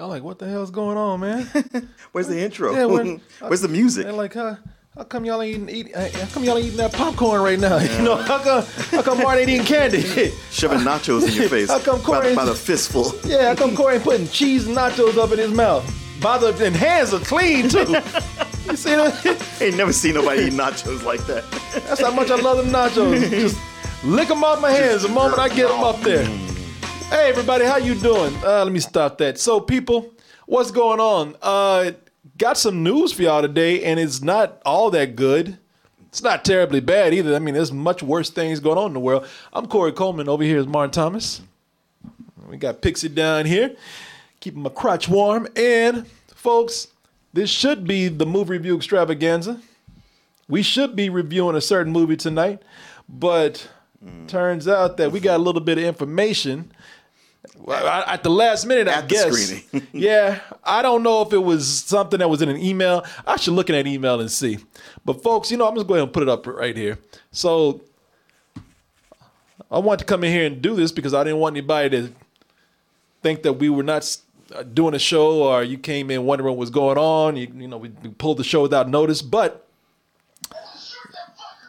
Y'all like, what the hell's going on, man? Where's the intro? Yeah, when- Where's the music? They're like, huh? How come y'all ain't eating? Eat, uh, how come y'all ain't eating that popcorn right now? You know, how come? How come Martin ain't eating candy? Shoving nachos in your face. How come by, Corey- by the fistful? yeah, how come Corey ain't putting cheese and nachos up in his mouth? By the and hands are clean too. you see that? Ain't never seen nobody eat nachos like that. That's how much I love them nachos. Just lick them off my hands the moment I get them up there. Hey everybody, how you doing? Uh, let me stop that. So people, what's going on? Uh, got some news for y'all today, and it's not all that good. It's not terribly bad either. I mean, there's much worse things going on in the world. I'm Corey Coleman. Over here is Martin Thomas. We got Pixie down here, keeping my crotch warm. And folks, this should be the movie review extravaganza we should be reviewing a certain movie tonight, but turns out that we got a little bit of information. Well, At the last minute, I At guess. yeah, I don't know if it was something that was in an email. I should look in that email and see. But folks, you know, I'm just going to put it up right here. So I want to come in here and do this because I didn't want anybody to think that we were not uh, doing a show or you came in wondering what was going on. You, you know, we, we pulled the show without notice, but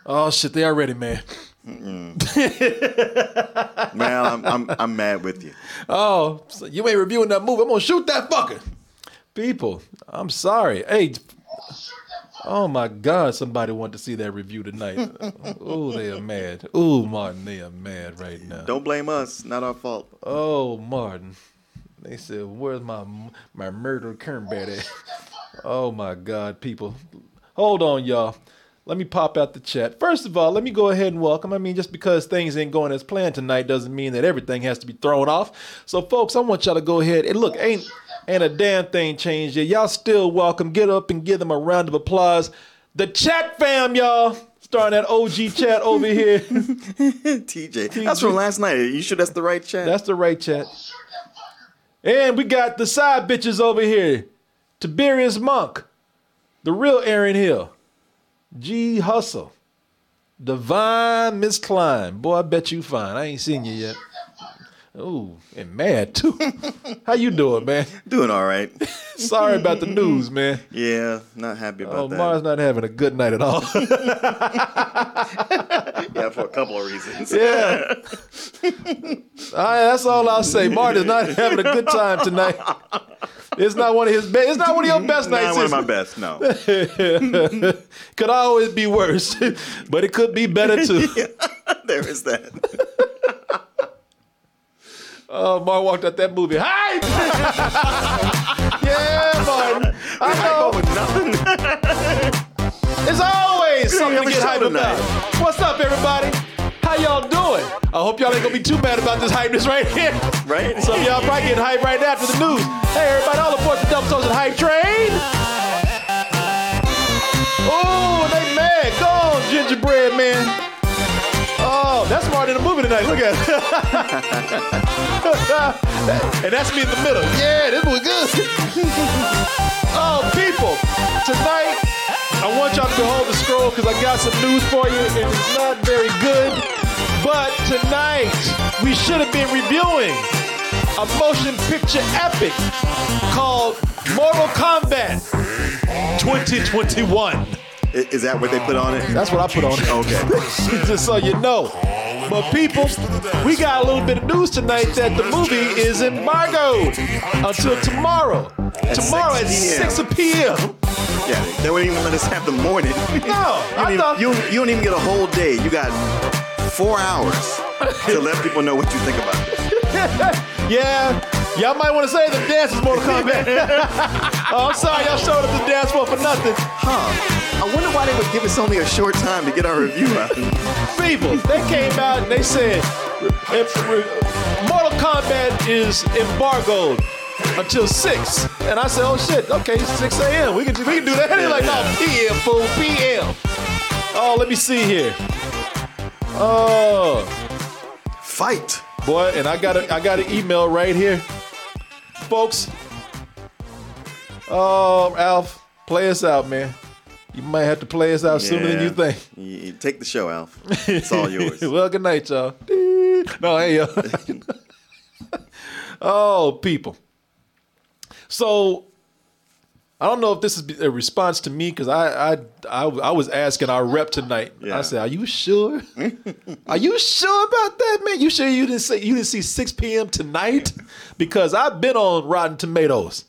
oh shit, they are ready, man. Mm-hmm. Man, I'm, I'm, I'm mad with you. Oh, so you ain't reviewing that movie. I'm gonna shoot that fucker. People, I'm sorry. Hey, oh my God, somebody want to see that review tonight. oh, they are mad. Oh, Martin, they are mad right now. Don't blame us. Not our fault. Oh, Martin. They said, "Where's my my murder combat at?" Oh my God, people, hold on, y'all. Let me pop out the chat. First of all, let me go ahead and welcome. I mean, just because things ain't going as planned tonight doesn't mean that everything has to be thrown off. So, folks, I want y'all to go ahead and look. Ain't ain't a damn thing changed yet. Y'all still welcome. Get up and give them a round of applause. The chat fam, y'all. Starting that OG chat over here. TJ. That's from last night. You sure that's the right chat? That's the right chat. And we got the side bitches over here. Tiberius Monk, the real Aaron Hill, G Hustle, Divine Miss Klein. Boy, I bet you fine. I ain't seen you yet. Ooh, and mad too. How you doing, man? Doing all right. Sorry about the news, man. Yeah, not happy about Oh, that. Mars not having a good night at all. Yeah, for a couple of reasons. yeah. All right, that's all I'll say. Martin's not having a good time tonight. It's not one of his best. It's not one of your best nights. Not one of my best, no. could always be worse, but it could be better too. there is that. Oh, Martin walked out that movie. Hi! yeah, Martin. I know. with nothing. It's always something to get hyped about. What's up, everybody? How y'all doing? I hope y'all ain't gonna be too mad about this hypeness right here. Right? Some of y'all probably getting hyped right after the news. Hey, everybody, all aboard the Double Toasted Hype Train. Oh, they mad. Go on, gingerbread man. Oh, that's more than the movie tonight. Look at it. and that's me in the middle. Yeah, this was good. oh, people, tonight I want y'all to behold the scroll because I got some news for you, and it's not very good. But tonight we should have been reviewing a motion picture epic called Mortal Kombat 2021. Is that what they put on it? That's what I put on it. Okay. Just so you know. But people, we got a little bit of news tonight that the movie is embargoed until tomorrow. tomorrow at 6 6 p.m. Yeah, they wouldn't even let us have the morning. No, You, I don't even- thought you, you don't even get a whole day. You got four hours to let people know what you think about it. Yeah, y'all might want to say the dance is Mortal Kombat. oh, I'm sorry, y'all showed up to dance floor for nothing. Huh. I wonder why they would give us only a short time to get our review out. People, they came out and they said if Mortal Kombat is embargoed until 6. And I said, oh shit, okay, 6 a.m. We can, we can do that. They're like, oh, no, p.m., fool, p.m. Oh, let me see here. Oh, Fight. boy, and I got a, I got an email right here. Folks, oh, Alf, play us out, man. You might have to play us out sooner than you think. You- take the show, Alf. It's all yours. well, good night, y'all. No, hey, yo. oh, people. So I don't know if this is a response to me because I, I I I was asking our rep tonight. Yeah. I said, "Are you sure? Are you sure about that, man? You sure you didn't say you didn't see 6 p.m. tonight? Because I've been on Rotten Tomatoes,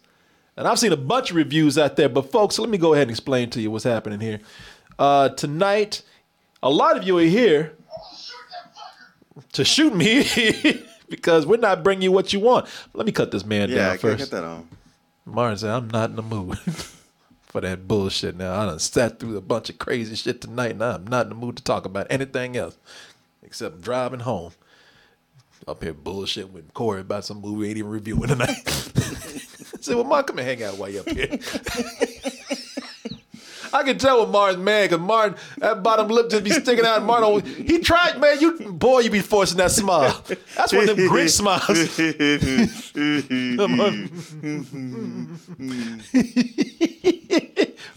and I've seen a bunch of reviews out there. But folks, let me go ahead and explain to you what's happening here. Uh, tonight, a lot of you are here to shoot me because we're not bringing you what you want. Let me cut this man Yeah, down first. get that on. Martin said, I'm not in the mood for that bullshit now. I done sat through a bunch of crazy shit tonight and I'm not in the mood to talk about anything else except driving home. Up here bullshit with Corey about some movie ain't even reviewing tonight. Said, well, Martin, come and hang out while you up here. I can tell when Martin's mad because Martin, that bottom lip just be sticking out. Martin, always- he tried, man. You boy, you be forcing that smile. That's one of them Grinch smiles.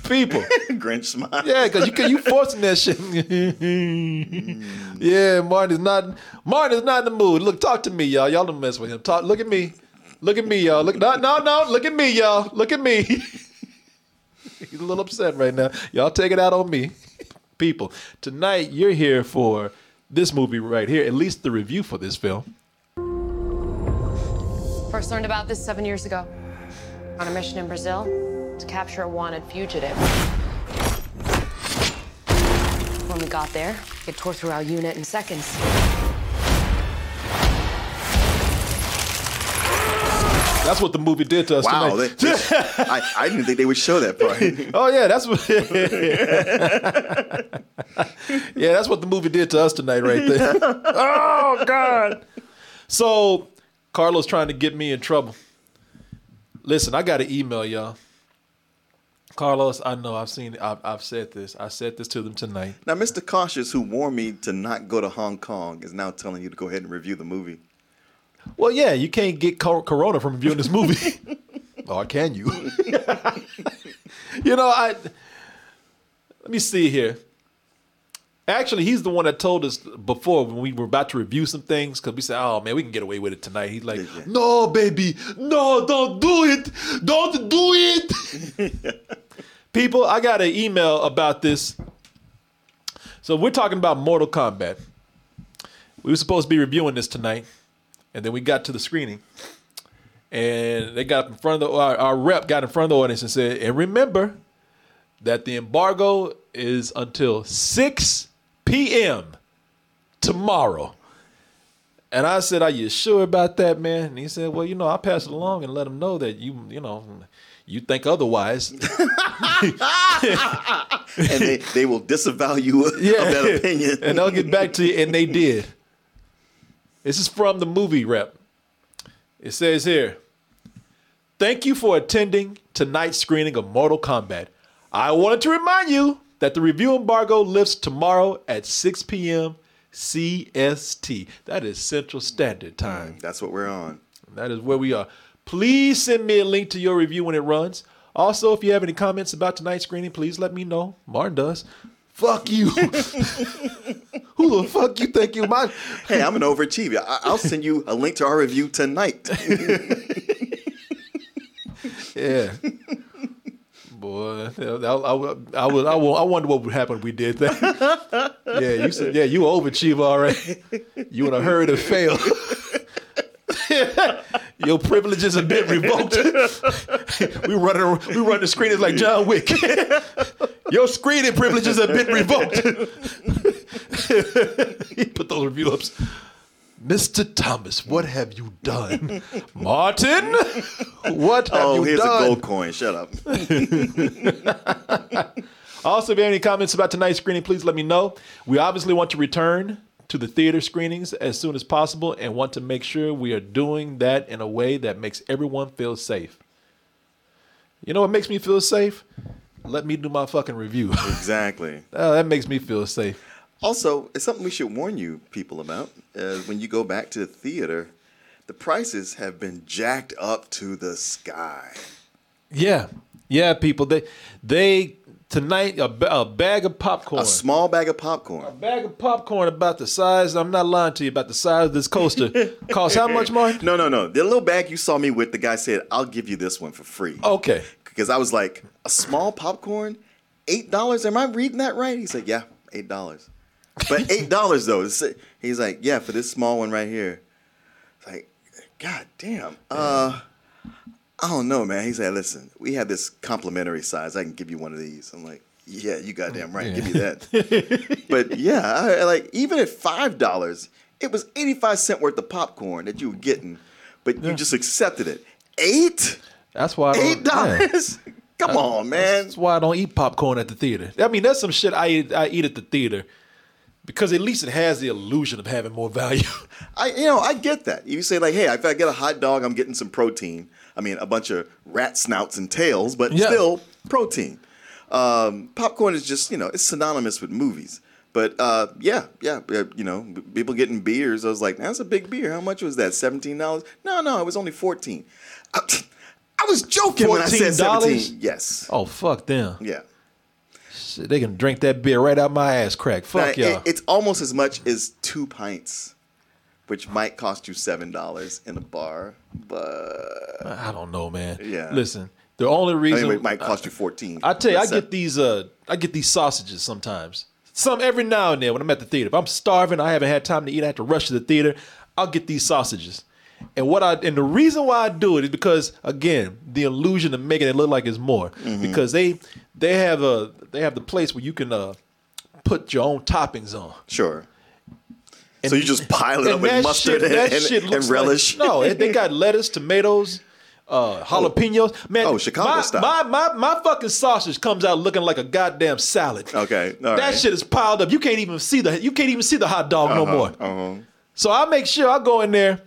People, Grinch smile. yeah, because you can you forcing that shit. yeah, Martin is not Martin is not in the mood. Look, talk to me, y'all. Y'all don't mess with him. Talk. Look at me. Look at me, y'all. Look, no, no, no. Look at me, y'all. Look at me. He's a little upset right now. Y'all take it out on me. People, tonight you're here for this movie right here, at least the review for this film. First learned about this seven years ago on a mission in Brazil to capture a wanted fugitive. When we got there, it tore through our unit in seconds. That's what the movie did to us Wow, tonight. they- this- I, I didn't think they would show that part. Oh yeah, that's what. yeah, that's what the movie did to us tonight, right there. oh God. So Carlos trying to get me in trouble. Listen, I got an email, y'all. Carlos, I know I've seen. I've, I've said this. I said this to them tonight. Now, Mr. Cautious, who warned me to not go to Hong Kong, is now telling you to go ahead and review the movie. Well, yeah, you can't get corona from viewing this movie. or can you? you know, I let me see here. Actually, he's the one that told us before when we were about to review some things because we said, "Oh man, we can get away with it tonight." He's like, Yeah. "No, baby, no, don't do it, don't do it." People, I got an email about this. So we're talking about Mortal Kombat. We were supposed to be reviewing this tonight, and then we got to the screening, and they got up in front of the our, our rep got in front of the audience and said, "And remember that the embargo is until 6 p.m. tomorrow." And I said, "Are you sure about that, man?" And he said, "Well, you know, I'll pass it along and let them know that you, you know, you think otherwise." And they, they will disavow you of that opinion. and they'll get back to you, and they did. This is from the movie rep. It says here, Thank you for attending tonight's screening of Mortal Kombat. I wanted to remind you that the review embargo lifts tomorrow at 6 p.m. CST. That is Central Standard Time. Mm, that's what we're on. That is where we are. Please send me a link to your review when it runs. Also, if you have any comments about tonight's screening, please let me know. Martin does. Fuck you. Who the fuck you think you might? Hey, I'm an overachiever. I, I'll send you a link to our review tonight. Yeah. Boy, I, I, I, would- I, would- I wonder what would happen if we did that. Yeah, you said, yeah, you overachiever, right. You in a hurry to fail. Your privileges have been revoked. we running, we run the screeners like John Wick. Your screening privileges have been revoked. he put those review ups. Mr. Thomas, what have you done? Martin, what have you done? oh, you here's done? a gold coin. Shut up. Also, if you have any comments about tonight's screening, please let me know. We obviously want to return to the theater screenings as soon as possible and want to make sure we are doing that in a way that makes everyone feel safe. You know what makes me feel safe? Let me do my fucking review. Exactly. Oh, that makes me feel safe. Also, it's something we should warn you people about. Uh, when you go back to the theater, the prices have been jacked up to the sky. Yeah, yeah, people. They they tonight a, ba- a bag of popcorn. A small bag of popcorn. A bag of popcorn about the size. I'm not lying to you about the size of this coaster. Costs how much, Mark? No, no, no. The little bag you saw me with, the guy said, "I'll give you this one for free." Okay. Because I was like, a small popcorn, eight dollars. Am I reading that right? He said, "Yeah, eight dollars." But eight dollars though. He's like, "Yeah, for this small one right here." It's like, God damn. Uh, I don't know, man. He said, "Listen, we have this complimentary size. I can give you one of these." I'm like, "Yeah, you goddamn right. Give me that." but yeah, I, I like even at five dollars, it was eighty five cent worth of popcorn that you were getting, but you just accepted it. Eight, That's why I eight yeah. dollars. Come on, man. That's why I don't eat popcorn at the theater. I mean, that's some shit I eat, I eat at the theater because at least it has the illusion of having more value. I you know I get that. You say like, hey, if I get a hot dog, I'm getting some protein. I mean, a bunch of rat snouts and tails, but Yeah. still protein. Um, popcorn is just you know it's synonymous with movies. But uh, yeah, yeah, you know, b- people getting beers. I was like, that's a big beer. How much was that? Seventeen dollars? No, no, it was only fourteen. I, I was joking when I said $14? seventeen. Yes. oh fuck them! Yeah. Shit, they can drink that beer right out my ass crack. Now, Fuck y'all. it- it's almost as much as two pints, which might cost you seven dollars in a bar, but I don't know, man. Yeah. Listen, the only I reason mean, it might cost you fourteen. I tell you, I get these uh I get these sausages sometimes. Some every now and then when I'm at the theater. If I'm starving, I haven't had time to eat, I have to rush to the theater, I'll get these sausages. And what I and the reason why I do it is because again, the illusion of making it look like it's more. Mm-hmm. Because they they have a they have the place where you can uh put your own toppings on. Sure. And- so you just pile it up with mustard shit- and, and, and relish. Like, no, they- got lettuce, tomatoes, uh, jalapenos. Man, Oh, Chicago my, style. My, my my fucking sausage comes out looking like a goddamn salad. Okay, all that right. shit is piled up. You can't even see the you can't even see the hot dog no more. Uh-huh. So I make sure I go in there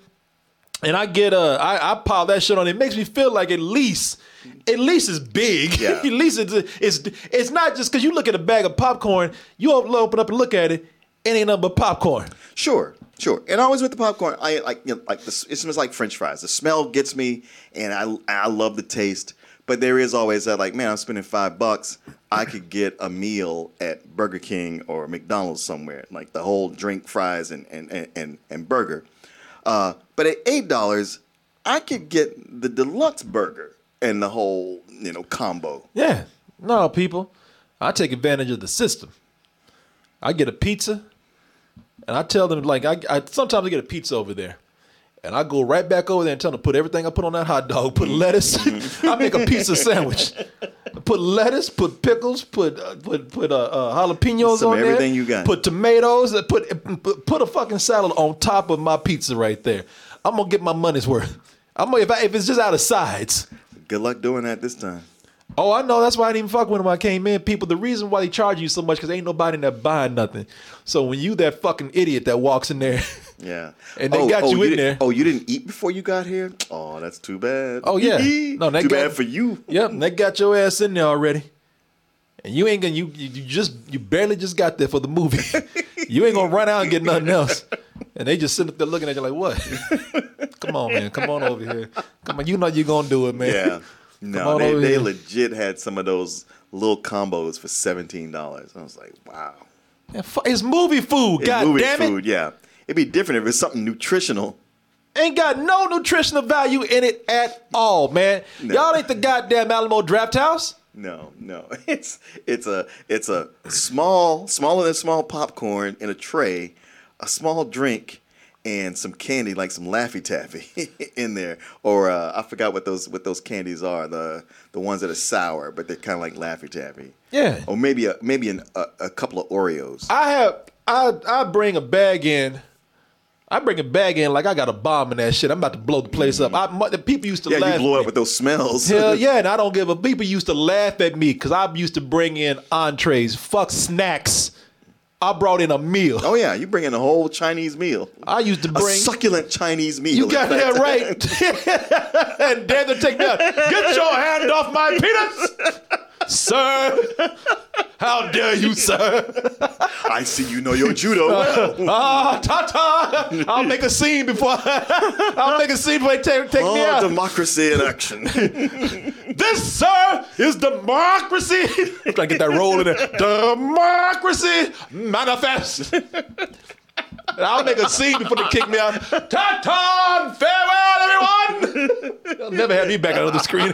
and I get uh I, I pile that shit on. It makes me feel like at least at least it's big. Yeah. at least it's it's it's not just because you look at a bag of popcorn, you open up and look at it, it ain't nothing but popcorn. Sure, sure. And always with the popcorn, I like you know, like this. It smells like French fries. The smell gets me, and I I love the taste. But there is always that like, man, I'm spending five bucks. I could get a meal at Burger King or McDonald's somewhere, like the whole drink, fries, and and and and, and burger. Uh, but at eight dollars, I could get the deluxe burger and the whole you know combo. Yeah. No, people. I take advantage of the system. I get a pizza, and I tell them like I, I sometimes I get a pizza over there, and I go right back over there and tell them to put everything I put on that hot dog. Put lettuce. I make a pizza sandwich. Put lettuce. Put pickles. Put uh, put put uh, uh, jalapenos Some on there. everything you got. Put tomatoes. uh, Put put- put a fucking salad on top of my pizza right there. I'm gonna get my money's worth. I'm gonna, if I, if it's just out of sides. Good luck doing that this time. Oh, I know. That's why I didn't even fuck with them when I came in. People, the reason why they charge you so much because ain't nobody in there buying nothing. So when you that fucking idiot that walks in there, Yeah. And they oh, got oh, you in there. Oh, you didn't eat before you got here? Oh, that's too bad. Oh, yeah. No, they too got- bad for you. yep, they got your ass in there already. And you ain't gonna you you you just you barely just got there for the movie. you ain't gonna run out and get nothing else. And they just sitting up there looking at you like, what? Come on, man. Come on over here. Come on. You know you're gonna do it, man. Yeah. No, they, they legit had some of those little combos for seventeen dollars. I was like, wow. It's movie food. It's God movie damn it. food, yeah. It'd be different if it's something nutritional. Ain't got no nutritional value in it at all, man. No. Y'all ain't the goddamn Alamo Drafthouse. No, no. It's it's a it's a small, smaller than small popcorn in a tray, a small drink, and some candy like some Laffy Taffy in there. Or uh, I forgot what those what those candies are. The the ones that are sour, but they're kind of like Laffy Taffy. Yeah. Or maybe a maybe an, a, a couple of Oreos. I have I I bring a bag in. I bring a bag in like I got a bomb in that shit. I'm about to blow the place up. I, mu- the people used to yeah, laugh. you blow at up with those smells. Hell yeah, and I don't give a. People used to laugh at me because I used to bring in entrees, fuck snacks. I brought in a meal. Oh yeah, you bring in a whole Chinese meal. I used to A bring. succulent Chinese meal. You got that right. and then to take out. Get your hand off my peanuts, sir. How dare you, sir? I see you know your judo well. Ah, ta ta! I'll make a scene before I'll make a scene before they take, take me Oh, out. democracy in action. this, sir, is democracy. I'm trying to get that roll in there. Democracy manifest. And I'll make a scene before they kick me out. Ta ta! Farewell, everyone! They'll never have me back on the screen.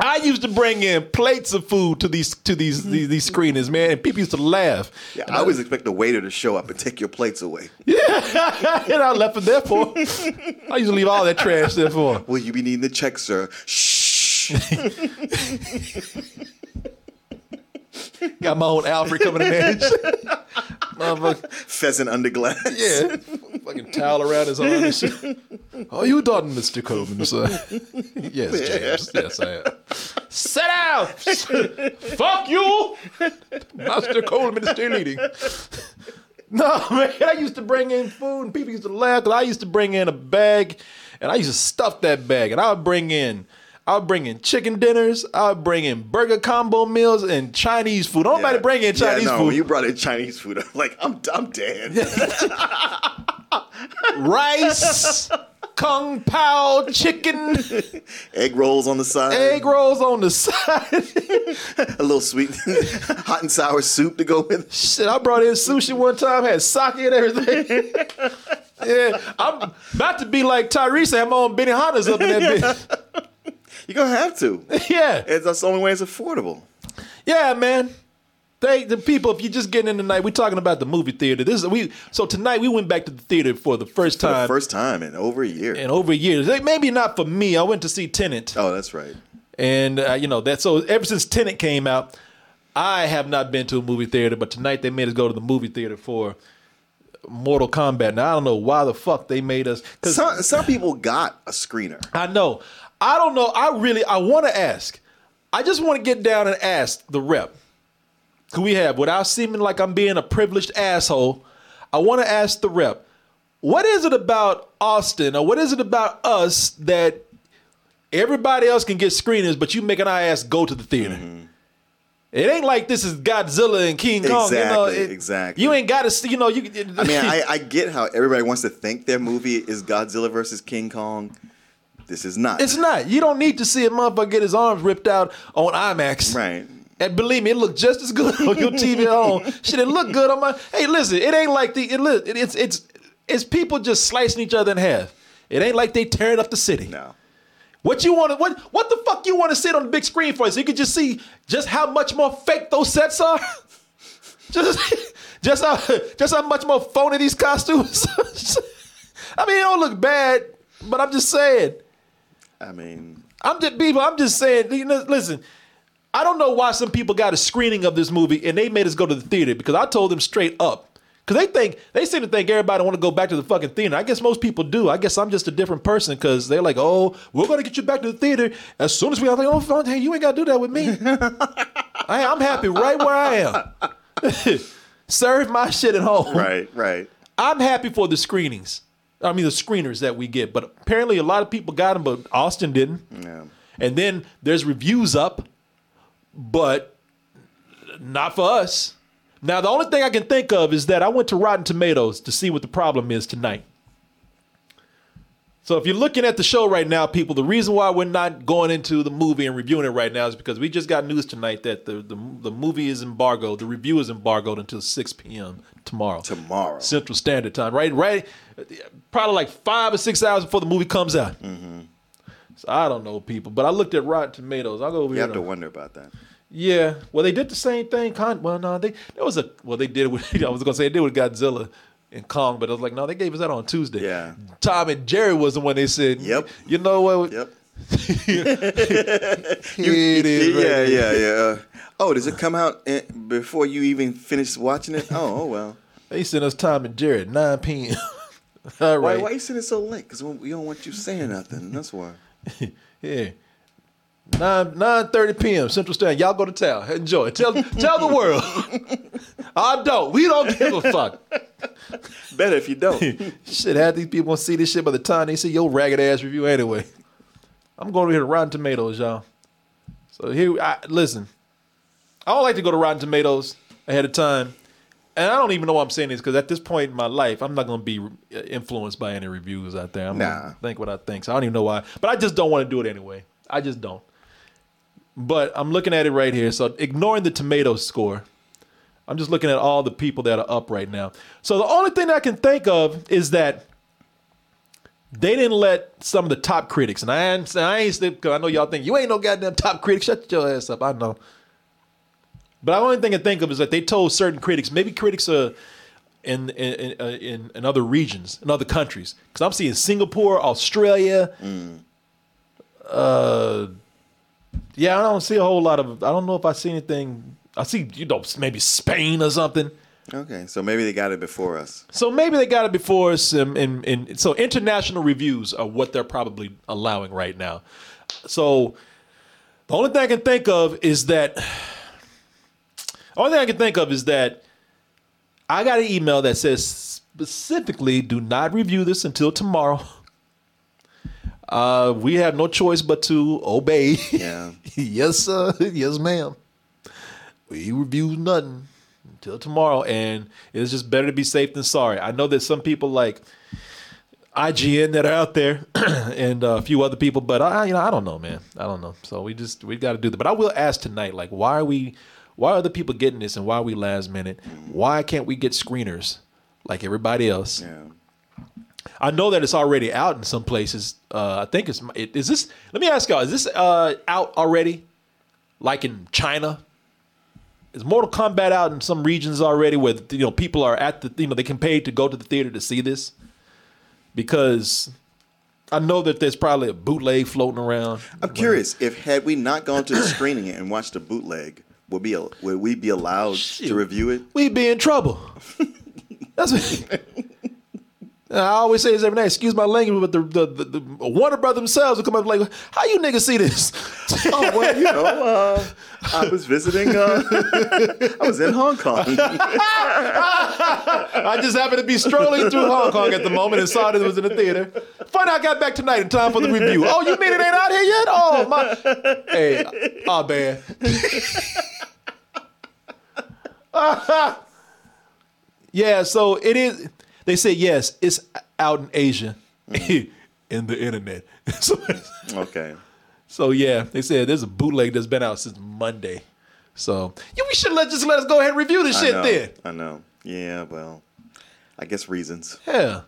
I used to bring in plates of food to these to these mm-hmm. these, these screenings, man, and people used to laugh. Yeah, I always expect the waiter to show up and take your plates away. Yeah, and I left it there for. I used to leave all that trash there for. Will you be needing the check, sir? Shh. Got my own Alfred coming in there. and shit. Motherfucker. Pheasant under glass. Yeah. Fucking towel around his arm and shit. Are you done, Mr. Coleman, sir? yes, James. Yes, I am. Sit down! Fuck you! Master Coleman is still eating. No, man, I used to bring in food and people used to laugh because I used to bring in a bag and I used to stuff that bag and I would bring in I would bring in chicken dinners, I would bring in burger combo meals and Chinese food. Don't Nobody bring in Chinese yeah, no, food. You brought in Chinese food, I'm like, I'm, I'm dead. rice, kung pao, chicken, Egg rolls on the side. egg rolls on the side. A little sweet, hot and sour soup to go with. Shit, I brought in sushi one time, had sake and everything. yeah, I'm about to be like Tyrese, my own Benihana's up in that You're gonna have to. yeah, It's, that's the only way it's affordable. yeah, man. They the people, if you're just getting in tonight, we're talking about the movie theater. This is we so tonight we went back to the theater for the first For the time first time in over a year. in over a year. Like, Maybe not for me. I went to see Tenet. oh, that's right. And uh, you know that. So ever since Tenet came out, I have not been to a movie theater. But tonight they made us go to the movie theater for Mortal Kombat. Now I don't know why the fuck they made us. Cause Some some people got a screener. I know. I don't know. I really. I want to ask. I just want to get down and ask the rep. Who we have without seeming like I'm being a privileged asshole. I want to ask the rep. What is it about Austin or what is it about us that everybody else can get screeners, but you making our ass go to the theater? Mm-hmm. It ain't like this is Godzilla and King Kong. you know, Exactly, it- exactly. You ain't got to see. You know, you. I mean, I, I get how everybody wants to think their movie is Godzilla versus King Kong. This is not. It's not. You don't need to see a motherfucker get his arms ripped out on IMAX. right. And believe me, it looked just as good on your TV at home. Shit, it looked good on my. Hey, listen, it ain't like the. It, it's it's it's people just slicing each other in half. It ain't like they tearing up the city. No. What you want to what what the fuck you want to sit on the big screen for? So you can just see just how much more fake those sets are. just just how just how much more phony these costumes. I mean, it don't look bad, but I'm just saying. I mean, I'm just people. I'm just saying. You know, listen. I don't know why some people got a screening of this movie and they made us go to the theater because I told them straight up because they think they seem to think everybody want to go back to the fucking theater. I guess most people do. I guess I'm just a different person because they're like, oh, we're gonna get you back to the theater as soon as we. I'm like, oh, fine, hey, you ain't gotta do that with me. I, I'm happy right where I am. Serve my shit at home. right, right. I'm happy for the screenings. I mean, the screeners that we get, but apparently a lot of people got them, but Austin didn't. Yeah. And then there's reviews up, but not for us. Now, the only thing I can think of is that I went to Rotten Tomatoes to see what the problem is tonight. So if you're looking at the show right now, people, the reason why we're not going into the movie and reviewing it right now is because we just got news tonight that the, the, the movie is embargoed, the review is embargoed until 6 p.m. tomorrow. Tomorrow. Central Standard Time, right? Right? Probably like five or six hours before the movie comes out. Mm-hmm. So I don't know, people, but I looked at Rotten Tomatoes. I'll go over You here. You have to wonder about that. yeah. Well, they did the same thing. Con- well, no, they there was a well, they did it with. I was gonna say they did with Godzilla and Kong, but I was like, no, they gave us that on Tuesday. Yeah. Tom and Jerry was the one they said. Yep. You know what? Yep. It is yeah, right. yeah, yeah. Uh, oh, does it come out before you even finish watching it? Oh, oh well. They sent us Tom and Jerry at 9 p.m. All Why, right. why you sitting so late? Because we don't want you saying nothing. That's why. Yeah. 9 9 30 p.m. Central Standard. Y'all go to town. Enjoy. Tell tell the world. I don't. We don't give a fuck. Better if you don't. Shit, half these people see this shit by the time they see your ragged ass review anyway. I'm going over here to Rotten Tomatoes, y'all. So here, I, listen. I don't like to go to Rotten Tomatoes ahead of time. And I don't even know why I'm saying this because at this point in my life, I'm not going to be uh, influenced by any reviews out there. I'm Nah. going to think what I think. So I don't even know why. But I just don't want to do it anyway. I just don't. But I'm looking at it right here. So ignoring the tomato score, I'm just looking at all the people that are up right now. So the only thing I can think of is that they didn't let some of the top critics, and I ain't, I ain't because I know y'all think you ain't no goddamn top critic. Shut your ass up. I know. But the only thing I think of is that they told certain critics, maybe critics are in in in, uh, in, in other regions, in other countries, because I'm seeing Singapore, Australia. Uh, yeah, I don't see a whole lot of. I don't know if I see anything. I see you know maybe Spain or something. Okay, so maybe they got it before us. So maybe they got it before us. And, and, and so international reviews are what they're probably allowing right now. So the only thing I can think of is that. The only thing I can think of is that I got an email that says specifically, do not review this until tomorrow. Uh, we have no choice but to obey. Yeah. yes, sir. Yes, ma'am. We review nothing until tomorrow, and it's just better to be safe than sorry. I know that some people like IGN that are out there, and uh, a few other people, but I, you know, I don't know, man. I don't know. So we just we got to do that. But I will ask tonight, like, why are we? Why are the people getting this, and why are we last minute? Why can't we get screeners like everybody else? Yeah. I know that it's already out in some places. Uh, I think it's it, is this. Let me ask y'all: Is this uh, out already? Like in China? Is Mortal Kombat out in some regions already where you know people are at the you know they can pay to go to the theater to see this? Because I know that there's probably a bootleg floating around. I'm curious if had we not gone to the screening and watched the bootleg, would be would we be allowed to review it? We'd be in trouble. That's what. I always say this every night. Excuse my language, but the the, the, the Warner Brothers themselves will come up like, "How you niggas see this?" Oh well, you know, uh, I was visiting. Uh, I was in Hong Kong. I just happened to be strolling through Hong Kong at the moment and saw that it was in the theater. Fun, I got back tonight in time for the review. Oh, you mean it ain't out here yet? Oh my! Hey, ah, man. yeah, so it is. They say yes, it's out in Asia, mm-hmm. in the internet. so, okay. so yeah, they said there's a bootleg that's been out since Monday. So yeah, we should let just let us go ahead and review this I shit know. then. I know. Yeah. Well, I guess reasons. Yeah.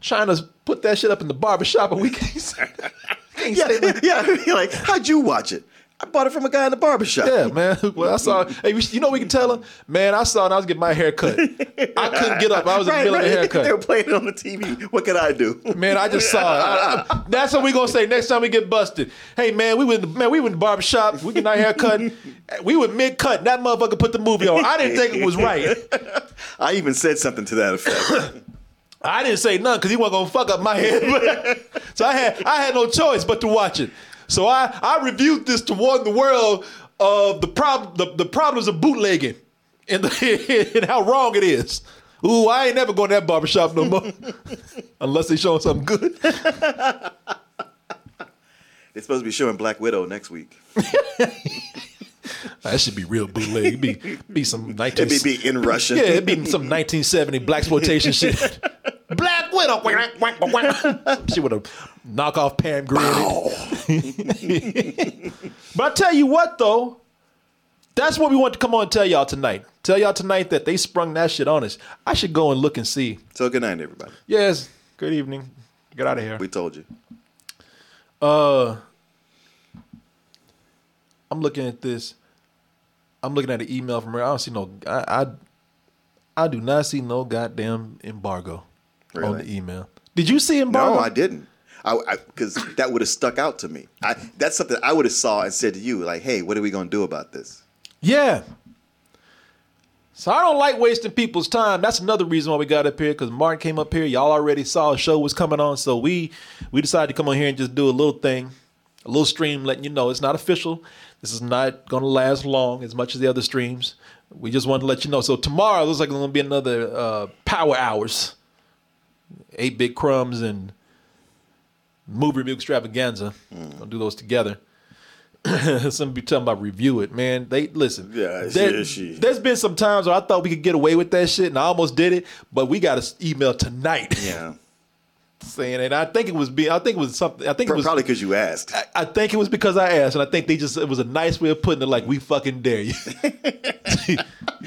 China's put that shit up in the barbershop and we can't Yeah. Yeah. Like, how'd you watch it? I bought it from a guy in the barbershop. Yeah, man. Well, I saw. Hey, you know we can tell him, man. I saw, and I was getting my hair cut. I couldn't get up. I was in the Right, middle of the right. They were playing it on the TV. What could I do? Man, I just saw it. I- I- that's what we gonna say next time we get busted. Hey, man, we went. Man, we went to the barbershop. We get our hair cut. We were mid cut. That motherfucker put the movie on. I didn't think it was right. I even said something to that effect. I didn't say nothing because he wasn't gonna fuck up my head. so I had I had no choice but to watch it. So I, I reviewed this to warn the world of the prob the, the problems of bootlegging and, the, and how wrong it is. Ooh, I ain't never going to that barbershop no more. Unless they showing something good. They're supposed to be showing Black Widow next week. That should be real bootleg. It'd be, be some 19... It'd be, be in Russian. Yeah, it'd be some 1970 black exploitation shit. Black Widow. she would have knock off Pam Grier. but I tell you what, though, that's what we want to come on and tell y'all tonight. Tell y'all tonight that they sprung that shit on us. I should go and look and see. So good night, everybody. Yes. Good evening. Get out of here. We told you. Uh, I'm looking at this. I'm looking at an email from her. I don't see no. I I, I do not see no goddamn embargo on the email. Did you see embargo? No, I didn't. I because that would have stuck out to me. I that's something I would have saw and said to you, like, "Hey, what are we gonna do about this?" Yeah. So I don't like wasting people's time. That's another reason why we got up here because Martin came up here. Y'all already saw a show was coming on, so we we decided to come on here and just do a little thing, a little stream, letting you know it's not official. This is not going to last long as much as the other streams. We just wanted to let you know. So tomorrow looks like it's going to be another uh, power hours, eight big crumbs and movie review extravaganza. Mm. Gonna do those together. some be talking about review it, man. They listen. Yeah, there, yeah, she- There's been some times where I thought we could get away with that shit, and I almost did it. But we got an email tonight Yeah. Saying it. I think it was being. I think it was something. I think it was Probably because you asked. I, I think it was because I asked, and I think they just it was a nice way of putting it, like we fucking dare you.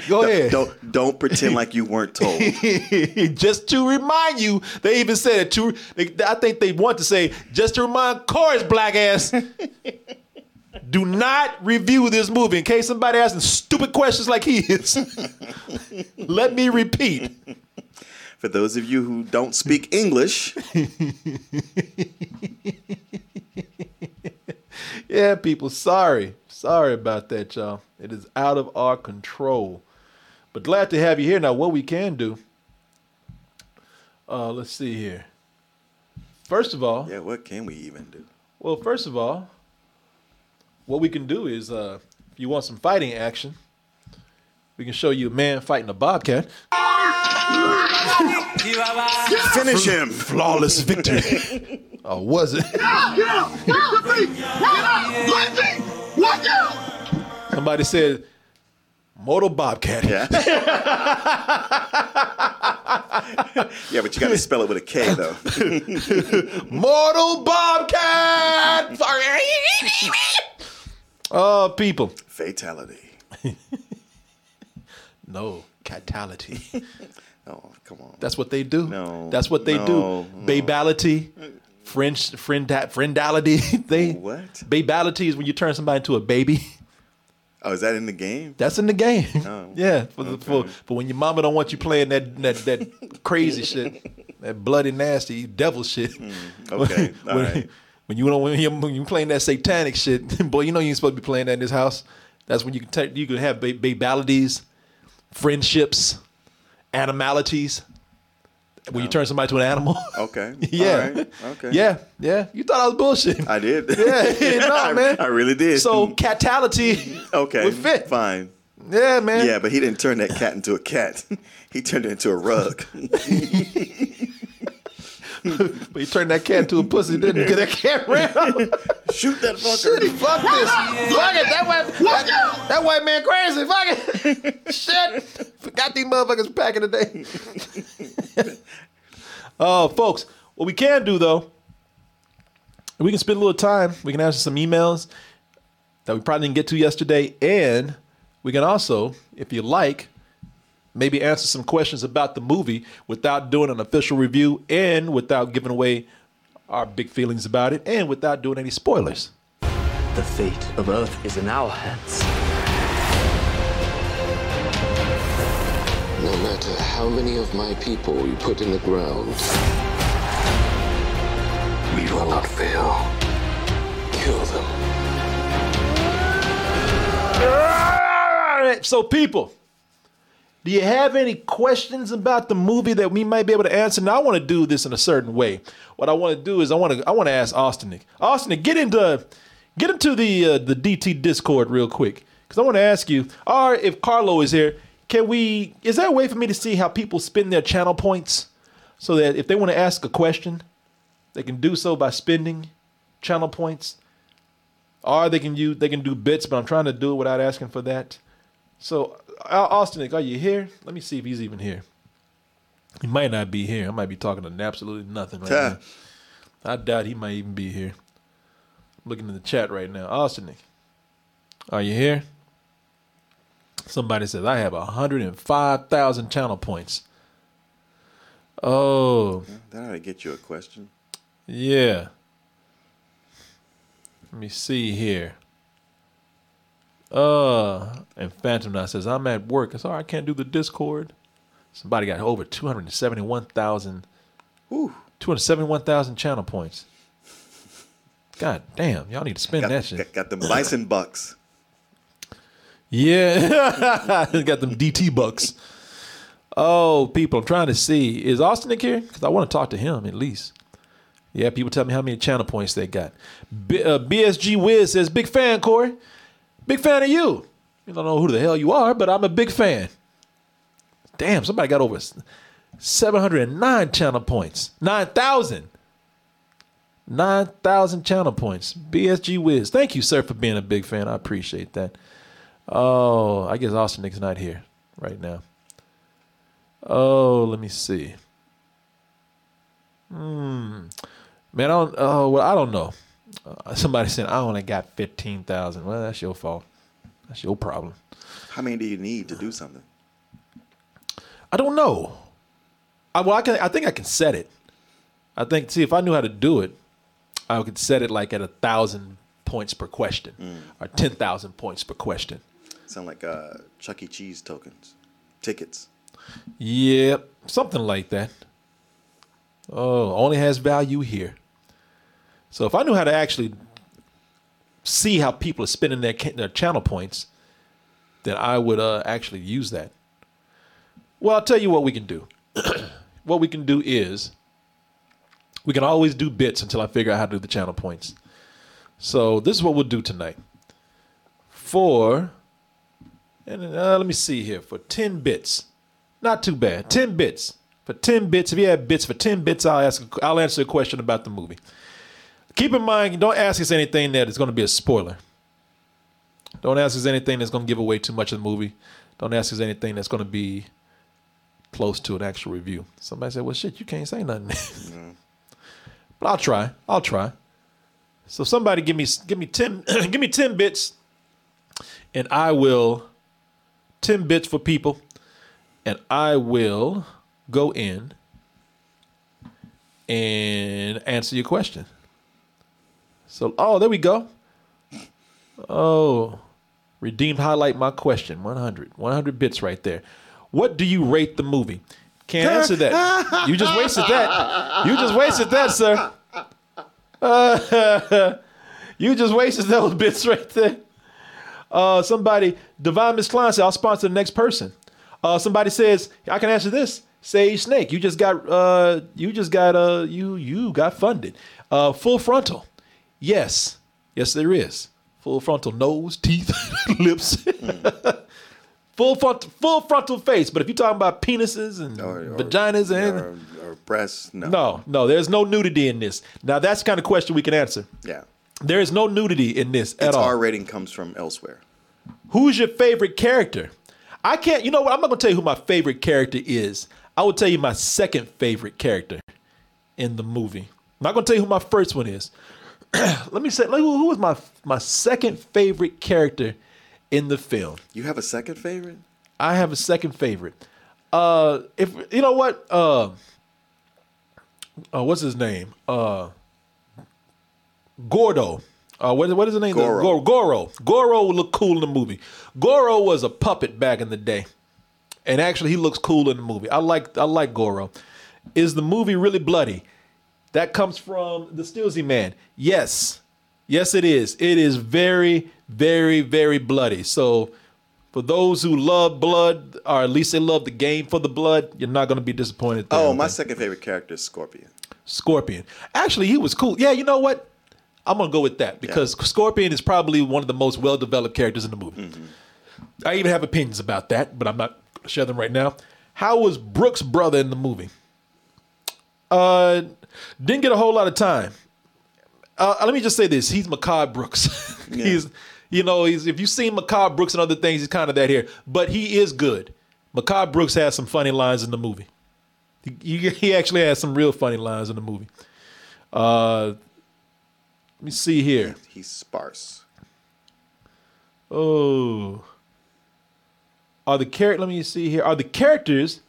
Go ahead. Don't don't pretend like you weren't told. just to remind you, they even said it to. They, I think they want to say just to remind Corey's black ass. Do not review this movie in case somebody asking stupid questions like he is. Let me repeat. For those of you who don't speak English, Yeah, people, sorry. Sorry about that, y'all. It is out of our control. But glad to have you here. Now, what we can do, uh, let's see here. First of all, yeah, what can we even do? well, first of all, what we can do is uh, if you want some fighting action, we can show you a man fighting a bobcat. Finish him. Flawless victory. or was it? Somebody said, Mortal Bobcat. Yeah. yeah, but you got to spell it with a K though. Mortal Bobcat! Sorry. Oh, people. Fatality. No, catality. Oh, come on. That's what they do. No, That's what they no, do. no. Babality, French friend friendality. they What? Babality is when you turn somebody into a baby. Oh, is that in the game? That's in the game. Oh, yeah, for, the, for for when your mama don't want you playing that that that crazy shit, that bloody nasty devil shit. Mm, okay, all when, right. when you don't when you when you playing that satanic shit, boy, you know you ain't supposed to be playing that in this house. That's when you can take you can have ba- babalities, friendships, animalities. When you turn somebody to an animal. Okay. yeah. Right. Okay. Yeah. Yeah. You thought I was bullshit. I did. Yeah, no, I, man. I really did. so catality. okay. would fit. Fine. Yeah, man. Yeah, but he didn't turn that cat into a cat. he turned it into a rug. But he turned that cat into a pussy, didn't he? 'Cause that cat ran. Shoot that fucker. Shit, fuck this. Fuck it. That white, that, that white man crazy. Fuck it. Shit. Forgot these motherfuckers back in the day. Oh, uh, folks, what we can do though, we can spend a little time. We can answer some emails that we probably didn't get to yesterday, and we can also, if you like, maybe answer some questions about the movie without doing an official review and without giving away our big feelings about it and without doing any spoilers. The fate of Earth is in our hands. No matter how many of my people you put in the ground, we will not fail. Kill them. So people, do you have any questions about the movie that we might be able to answer? Now, I want to do this in a certain way. What I want to do is I want to I want to ask Austin. Austin, get into get into the uh, the DT Discord real quick because I want to ask you. Or if Carlo is here, can we? Is there a way for me to see how people spend their channel points so that if they want to ask a question, they can do so by spending channel points? or they can use they can do bits, but I'm trying to do it without asking for that. So, Austin, are you here? Let me see if he's even here. He might not be here. I might be talking to absolutely nothing right now. I doubt he might even be here. I'm looking in the chat right now. Austin, are you here? Somebody says I have 105,000 channel points. Oh, That ought to get you a question. yeah. Let me see here. Uh, and Phantom now says, I'm at work. It's all right, I can't do the Discord. Somebody got over 271,000 Whew. 271,000 channel points. God damn, y'all need to spend Got, that shit. got, got them bison bucks. Yeah. got them DT bucks. Oh, people, I'm trying to see. Is Austin Nick here? Because I want to talk to him at least. Yeah, people tell me how many channel points they got. B- uh, BSG Wiz says, Big fan, Corey. Big fan of you. You don't know who the hell you are, but I'm a big fan. Damn, somebody got over 709 channel points. 9,000. 9,000 channel points. BSG Wiz. Thank you, sir, for being a big fan. I appreciate that. Oh, I guess Austin Nick's not here right now. Oh, let me see. Hmm. Man, I don't. Oh, well, I don't know. Uh, somebody said I only got fifteen thousand. Well, that's your fault. That's your problem. How many do you need to do something? I don't know. I, well, I can. I think I can set it. I think. See, if I knew how to do it, I could set it like at a thousand points per question, or ten thousand points per question. Sound like uh, Chuck E. Cheese tokens, tickets. Yep, something like that. Oh, only has value here. So if I knew how to actually see how people are spending their their channel points, then I would uh, actually use that. Well, I'll tell you what we can do. what we can do is we can always do bits until I figure out how to do the channel points. So this is what we'll do tonight. For and uh, let me see here for ten bits, not too bad. Ten bits for ten bits. If you have bits for ten bits, I'll ask. I'll answer a question about the movie. Keep in mind, don't ask us anything that is going to be a spoiler. Don't ask us anything that's going to give away too much of the movie. Don't ask us anything that's going to be close to an actual review. Somebody said, "Well, shit, you can't say nothing." Mm-hmm. but I'll try. I'll try. So somebody give me give me ten give me ten bits, and I will ten bits for people, and I will go in and answer your question. So, oh, there we go. Oh, redeemed highlight my question 100. 100 bits right there. What do you rate the movie? Can't answer that. You just wasted that. You just wasted that, sir. Uh, you just wasted those bits right there. Uh, somebody, Divine Miss Klein said, I'll sponsor the next person. Uh, somebody says, I can answer this. Sage Snake, you just got, uh, you just got, uh, you, you got funded. Uh, full frontal. Yes. Yes, there is. Full frontal nose, teeth, lips. Mm. full frontal, full frontal face. But if you're talking about penises and Or- or- vaginas and or, or breasts. No. no, no, there's no nudity in this. Now that's the kind of question we can answer. Yeah. There is no nudity in this at Its all. R rating comes from elsewhere. Who's your favorite character? I can't. You know what? I'm not gonna tell you who my favorite character is. I will tell you my second favorite character in the movie. I'm not gonna tell you who my first one is. Let me say, like, who was my my second favorite character in the film? You have a second favorite? I have a second favorite. Uh, if you know what, uh, uh what's his name? Uh, Gordo. Uh, what, what is his name? Goro. Goro. Goro. Goro would look cool in the movie. Goro was a puppet back in the day, and actually, he looks cool in the movie. I like I like Goro. Is the movie really bloody? That comes from the Stilsy Man. Yes, yes, it is. It is very, very, very bloody. So, for those who love blood, or at least they love the game for the blood, you're not going to be disappointed. there, Oh, my second favorite character is Scorpion. Scorpion. Actually, he was cool. Yeah, you know what? I'm gonna go with that because Scorpion is probably one of the most well-developed characters in the movie. I even have opinions about that, but I'm not gonna share them right now. How was Brooks' brother in the movie? Uh, didn't get a whole lot of time. Uh, let me just say this: he's Mehcad Brooks. he's, you know, he's if you've seen Mehcad Brooks and other things, he's kind of that here. But he is good. Mehcad Brooks has some funny lines in the movie. He, he actually has some real funny lines in the movie. Uh, let me see here. He's sparse. Oh, are the character? Let me see here. Are the characters?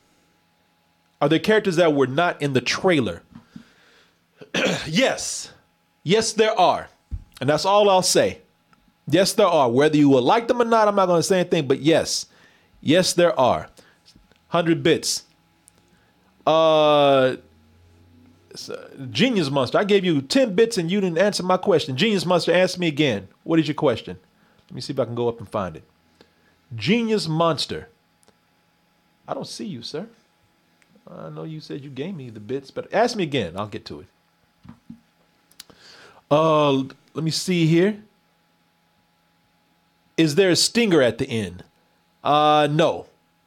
Are there characters that were not in the trailer? yes, yes, there are, and that's all I'll say. Yes, there are. Whether you will like them or not, I'm not going to say anything. But yes, yes, there are. Hundred bits. Uh, Genius Monster. I gave you 10 bits and you didn't answer my question. Genius Monster, answer me again. What is your question? Let me see if I can go up and find it. Genius Monster. I don't see you, sir. I know you said you gave me the bits, but ask me again. I'll get to it. Uh, let me see here. Is there a stinger at the end? Uh, no.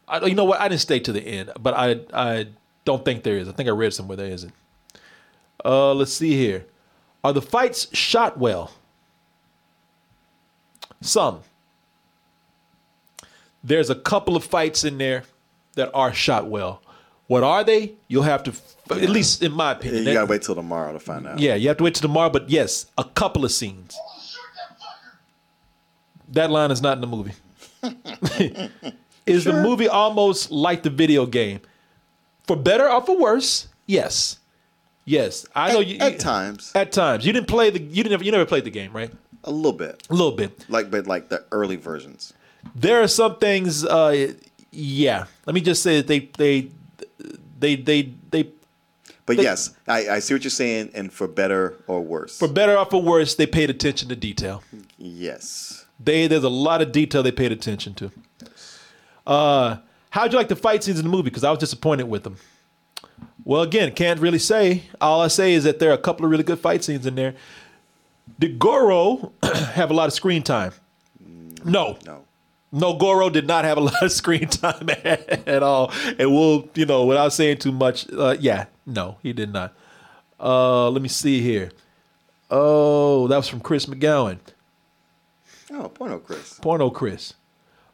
I, you know what? I didn't stay to the end, but I I don't think there is. I think I read somewhere there isn't. Uh, let's see here. Are the fights shot well? Some. There's a couple of fights in there that are shot well. What are they? You'll have to, at least in my opinion. you gotta wait till tomorrow to find out. Yeah, you have to wait till tomorrow, but yes, a couple of scenes. That line is not in the movie. is the movie almost like the video game? For better or for worse? Yes. Yes. I know At, you at you- times, At times. You didn't play the you didn't you never played the game, right? a little bit, A little bit. like but like the early versions. There are some things uh yeah. Let me just say that they they they they they But They- yes, I, I see what you're saying, and for better or worse. for better or for worse, they paid attention to detail. yes, They there's a lot of detail they paid attention to. Uh, how'd you like the fight scenes in the movie? Because I was disappointed with them. Well, again, can't really say. All I say is that there are a couple of really good fight scenes in there. Did Goro have a lot of screen time? No. no. No, Goro did not have a lot of screen time at, all. And we'll, you know, without saying too much, uh, yeah, no, he did not. Uh, let me see here. Oh, that was from Chris McGowan. Oh, porno, Chris. Porno Chris.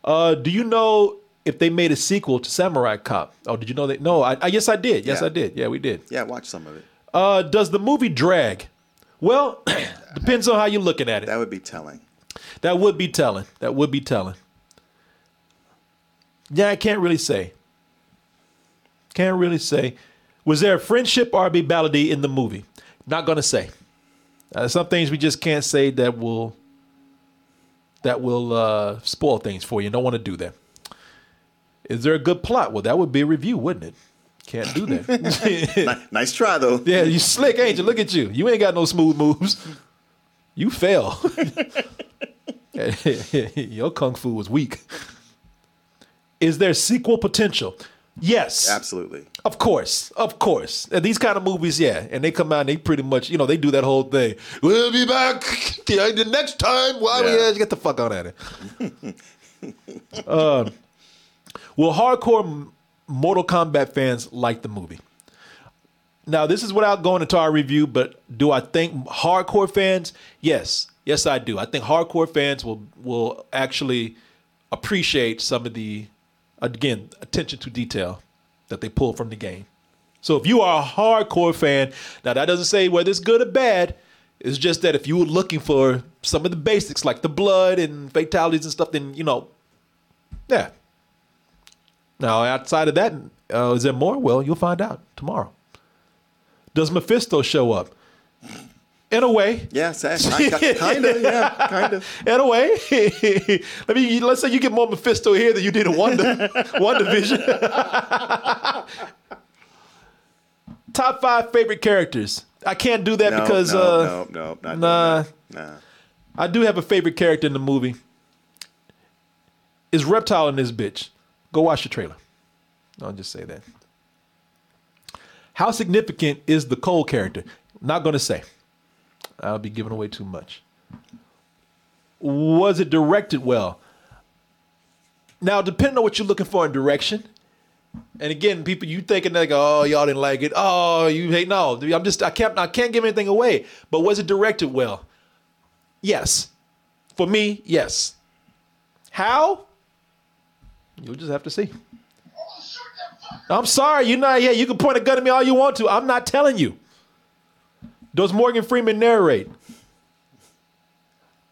Uh, do you know if they made a sequel to Samurai Cop? Oh, did you know that? No, I, I yes, I did. Yes, Yeah. I did. Yeah, we did. Yeah, watch some of it. Uh, does the movie drag? Well, depends on how you're looking at it. That would be telling. That would be telling. That would be telling. Yeah, I can't really say. Can't really say. Was there a friendship or rivalry in the movie? Not gonna say. Uh, some things we just can't say that will that will uh, spoil things for you. Don't want to do that. Is there a good plot? Well, that would be a review, wouldn't it? Can't do that. Nice try though. Yeah, you slick, ain't you? Look at you. You ain't got no smooth moves. You fell. Your kung fu was weak. Is there sequel potential? Yes. Absolutely. Of course. Of course. And these kind of movies, yeah. And they come out and they pretty much, you know, they do that whole thing. We'll be back the next time. Why we Yeah. get the fuck out of it. um, will hardcore Mortal Kombat fans like the movie? Now, this is without going into our review, but do I think hardcore fans? Yes, yes, I do. I think hardcore fans will will actually appreciate some of the again attention to detail that they pull from the game. So if you are a hardcore fan, now that doesn't say whether it's good or bad. It's just that if you were looking for some of the basics like the blood and fatalities and stuff, then you know, yeah. Now outside of that, uh, is there more? Well, you'll find out tomorrow. Does Mephisto show up? In a way, Yeah, kind of. Yeah, kind of. in a way. Let me let's say you get more Mephisto here than you did in one WandaVision. Top five favorite characters. I can't do that No, because no, uh, no, no, not nah. Nah. I do have a favorite character in the movie. Is Reptile in this bitch? Go watch the trailer. I'll just say that. How significant is the Cole character? Not going to say. I'll be giving away too much. Was it directed well? Now, depending on what you're looking for in direction, and again, people, you thinking like, oh, y'all didn't like it. Oh, you hate. No, I'm just, I can't, I can't give anything away. But was it directed well? Yes. For me, yes. How? You'll just have to see. I'm sorry, you're not Yeah, You can point a gun at me all you want to. I'm not telling you. Does Morgan Freeman narrate?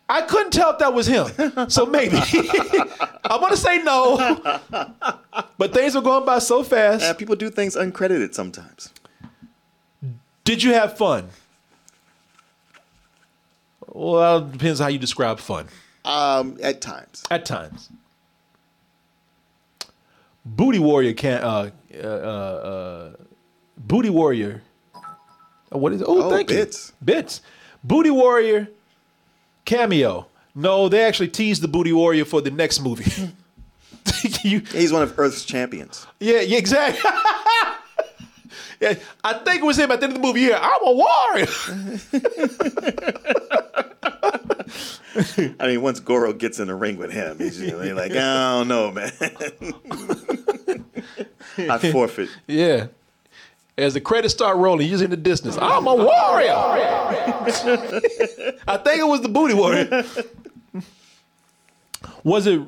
I couldn't tell if that was him. So maybe. I'm going to say no. But things were going by so fast. Yeah, people do things uncredited sometimes. Did you have fun? Well, it depends how you describe fun. Um, at times. At times. Booty Warrior can uh uh uh, uh Booty Warrior. Uh, What is it? Oh, Oh, thank Bits. you. Bits. Booty Warrior cameo. No, they actually teased the Booty Warrior for the next movie. you, He's one of Earth's champions. yeah, yeah, exactly. yeah, I think it was him at the end of the movie. Yeah, I'm a warrior. I mean, once Goro gets in the ring with him, he's really like, I don't know, man. I forfeit. Yeah. As the credits start rolling, he's in the distance. I'm a warrior. I think it was the booty warrior. Was it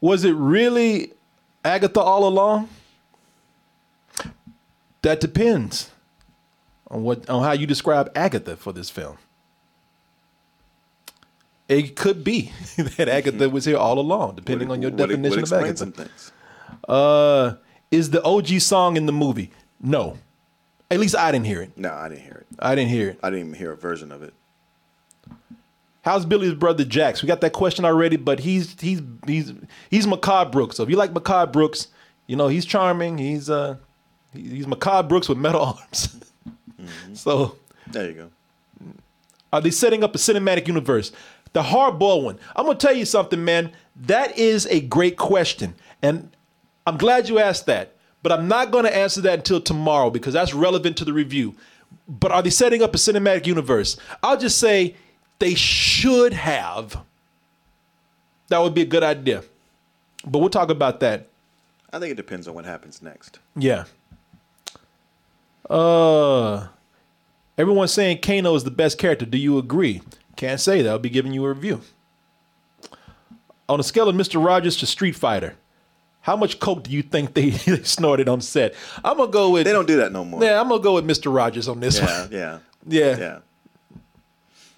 was it really Agatha all along? That depends on what on how you describe Agatha for this film. It could be that Agatha was here all along, depending on your Would- definition would of Agatha. some things. Uh, is the OG song in the movie? No. At least I didn't hear it. No, I didn't hear it. I didn't hear it. I didn't even hear a version of it. How's Billy's brother Jax? We got that question already, but he's he's he's he's Mehcad Brooks. So if you like Mehcad Brooks, you know he's charming. He's uh he's Mehcad Brooks with metal arms. So There you go. are they setting up a cinematic universe? The hardball one. I'm gonna tell you something, man. That is a great question, and I'm glad you asked that. But I'm not gonna answer that until tomorrow because that's relevant to the review. But are they setting up a cinematic universe? I'll just say they should have. That would be a good idea. But we'll talk about that. I think it depends on what happens next. Yeah. Uh everyone's saying Kano is the best character. Do you agree? Can't say that. I'll be giving you a review. On a scale of Mr. Rogers to Street Fighter, how much coke do you think they, they snorted on set? I'm gonna go with They don't do that no more. Yeah, I'm gonna go with Mr. Rogers on this Yeah, one. yeah, Yeah. yeah,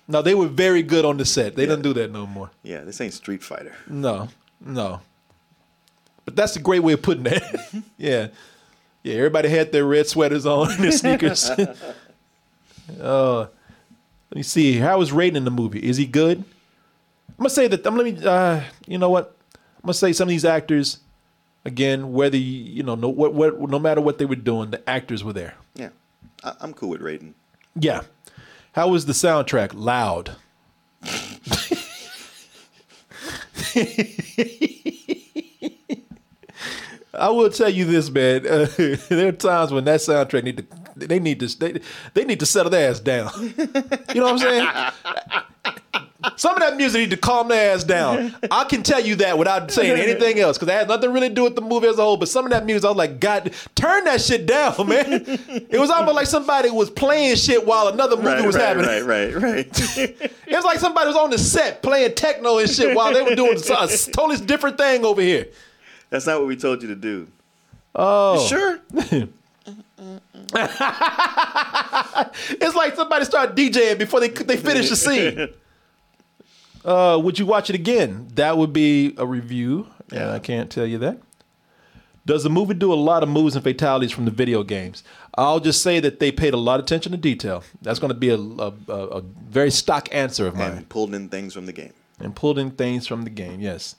No, they were very good on the set. They don't do that no more. yeah. This ain't Street Fighter. No, no. But that's a great way of putting that. yeah. Yeah, everybody had their red sweaters on and their sneakers. uh, let me see. How was Raiden in the movie? Is he good? I'm gonna say that. I'm let me. Uh, you know what? I'm gonna say some of these actors, again, whether you, you know, no, what, what, no matter what they were doing, the actors were there. Yeah, I, I'm cool with Raiden. Yeah. How was the soundtrack? Loud. I will tell you this, man. Uh, there are times when that soundtrack need to they need to they, they need to settle their ass down. You know what I'm saying? Some of that music need to calm their ass down. I can tell you that without saying anything else because it had nothing really to do with the movie as a whole. But some of that music, I was like, God, turn that shit down, man. It was almost like somebody was playing shit while another movie Right, was right, happening. right, right, right. It was like somebody was on the set playing techno and shit while they were doing a uh, totally different thing over here. That's not what we told you to do. Oh, You sure? It's like somebody started DJing before they they finish the scene. Uh, would you watch it again? That would be a review, and I can't tell you that. Does the movie do a lot of moves and fatalities from the video games? I'll just say that they paid a lot of attention to detail. That's going to be a, a, a, a very stock answer of mine. And pulled in things from the game. and pulled in things from the game. Yes.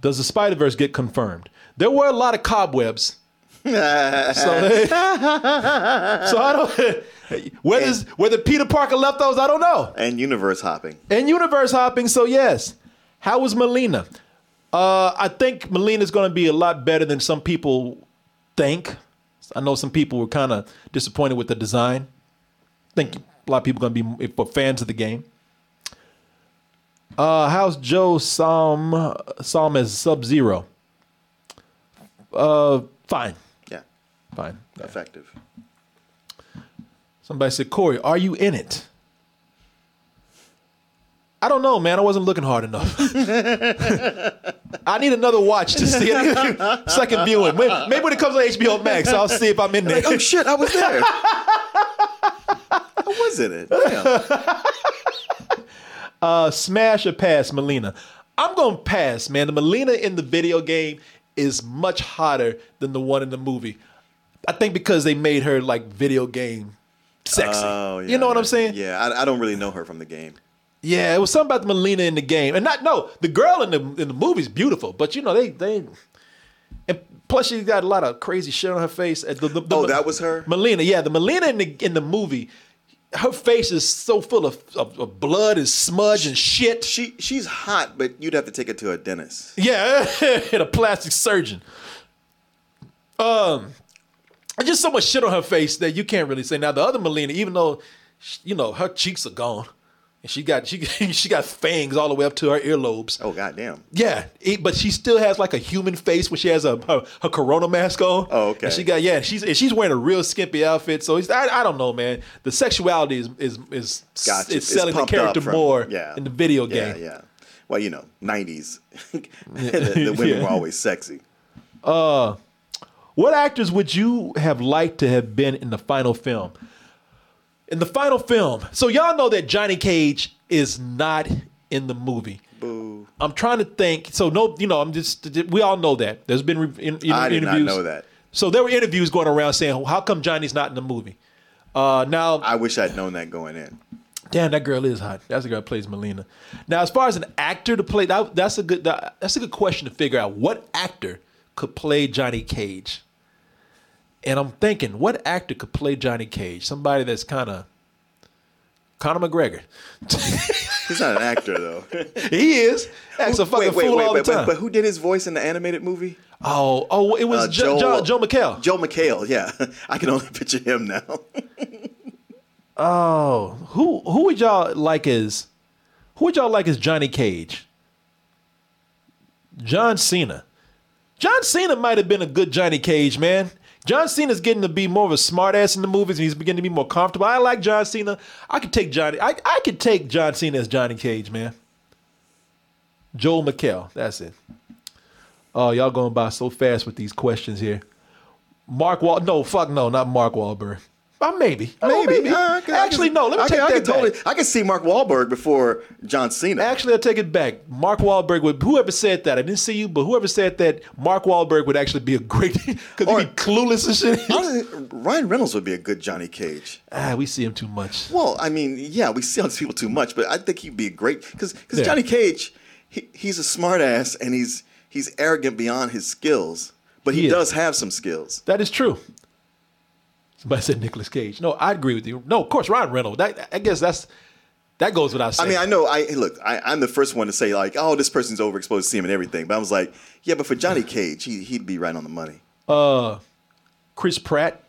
Does the Spider Verse get confirmed? There were a lot of cobwebs. So, so I don't. Whether whether Peter Parker left those, I don't know. And universe hopping. And universe hopping, so yes. How was Mileena? Uh, I think Mileena's going to be a lot better than some people think. I know some people were kind of disappointed with the design. I think a lot of people going to be for fans of the game. Uh, how's Joe Psalm Psalm as Sub Zero? Uh, fine, Yeah, fine. effective. Somebody said, Corey, are you in it? I don't know, man. I wasn't looking hard enough. I need another watch to see it. Second viewing. Maybe maybe when it comes on HBO Max, I'll see if I'm in there. Oh shit, I was there. I was in it. Damn. Uh, smash or pass, Mileena? I'm going to pass, man. The Mileena in the video game is much hotter than the one in the movie. I think because they made her like video game sexy. Oh, yeah, you know what yeah. I'm saying? Yeah, I, I don't really know her from the game. Yeah, it was something about the Mileena in the game, and not no, the girl in the in the movie's beautiful, but you know they they, and plus she got a lot of crazy shit on her face. Uh, The, the, the- Oh, that was her? Mileena. Yeah, the Mileena in the in the movie, her face is so full of, of, of blood and smudge and shit. She she's hot, but you'd have to take her to a dentist. Yeah, and a plastic surgeon. Um, and just so much shit on her face that you can't really say. Now the other Mileena, even though you know her cheeks are gone, and she got she she got fangs all the way up to her earlobes. Oh goddamn. Yeah, it- but she still has like a human face when she has a her, her corona mask on. Oh, okay. And she got yeah, she's she's wearing a real skimpy outfit. So it's, I, I don't know, man. The sexuality is is is, Gotcha. is selling the character from- more yeah. in the video game. yeah. Well, you know, '90s. the, the women Yeah. were always sexy. Uh, What actors would you have liked to have been in the final film? In the final film, so y'all know that Johnny Cage is not in the movie. Boo. I'm trying to think. So no, you know, I'm just. We all know that. There's been re- in, in, I did not know that. So there were interviews going around saying, "How come Johnny's not in the movie?" Uh, now, I wish I'd known that going in. damn, that girl is hot. That's the girl that plays Mileena. Now, as far as an actor to play, that, that's a good. That, that's a good question to figure out. What actor could play Johnny Cage? And I'm thinking, what actor could play Johnny Cage? Somebody that's kind of Conor McGregor. He's not an actor though. he is. Acts a fucking fool all the but, time. but who did his voice in the animated movie? oh, oh, it was Uh, jo- Joel- Joe, Joe McHale. Joe McHale. Yeah, I can only picture him now. Oh, who who would y'all like as who would y'all like as Johnny Cage? John Cena. John Cena might have been a good Johnny Cage, man. John Cena's getting to be more of a smartass in the movies, and he's beginning to be more comfortable. I like John Cena. I could take Johnny. I, I could take John Cena as Johnny Cage, man. Joel McHale. That's it. Oh, y'all going by so fast with these questions here. Mark Wal. No, fuck no, not Mark Wahlberg. Uh, maybe, Oh, maybe. Uh, I can- I Actually, can- no. Let me I take can, I that can back. totally. I can see Mark Wahlberg before John Cena. Actually, I take it back. Mark Wahlberg would. Whoever said that, I didn't see you, but whoever said that, Mark Wahlberg would actually be a great because he'd be clueless and shit. Honestly, Ryan Reynolds would be a good Johnny Cage. ah, we see him too much. Well, I mean, yeah, we see all these people too much, but I think he'd be a great because because Yeah. Johnny Cage, he, he's a smartass and he's he's arrogant beyond his skills, but he, He does have some skills. That is true. Somebody said Nicolas Cage. No, I agree with you. No, of course, Ryan Reynolds. That, I guess that's that goes without I mean, I know. I hey, look. I, I'm the first one to say like, oh, this person's overexposed to see him and everything. But I was like, yeah, but for Johnny Cage, he he'd be right on the money. Uh, Chris Pratt.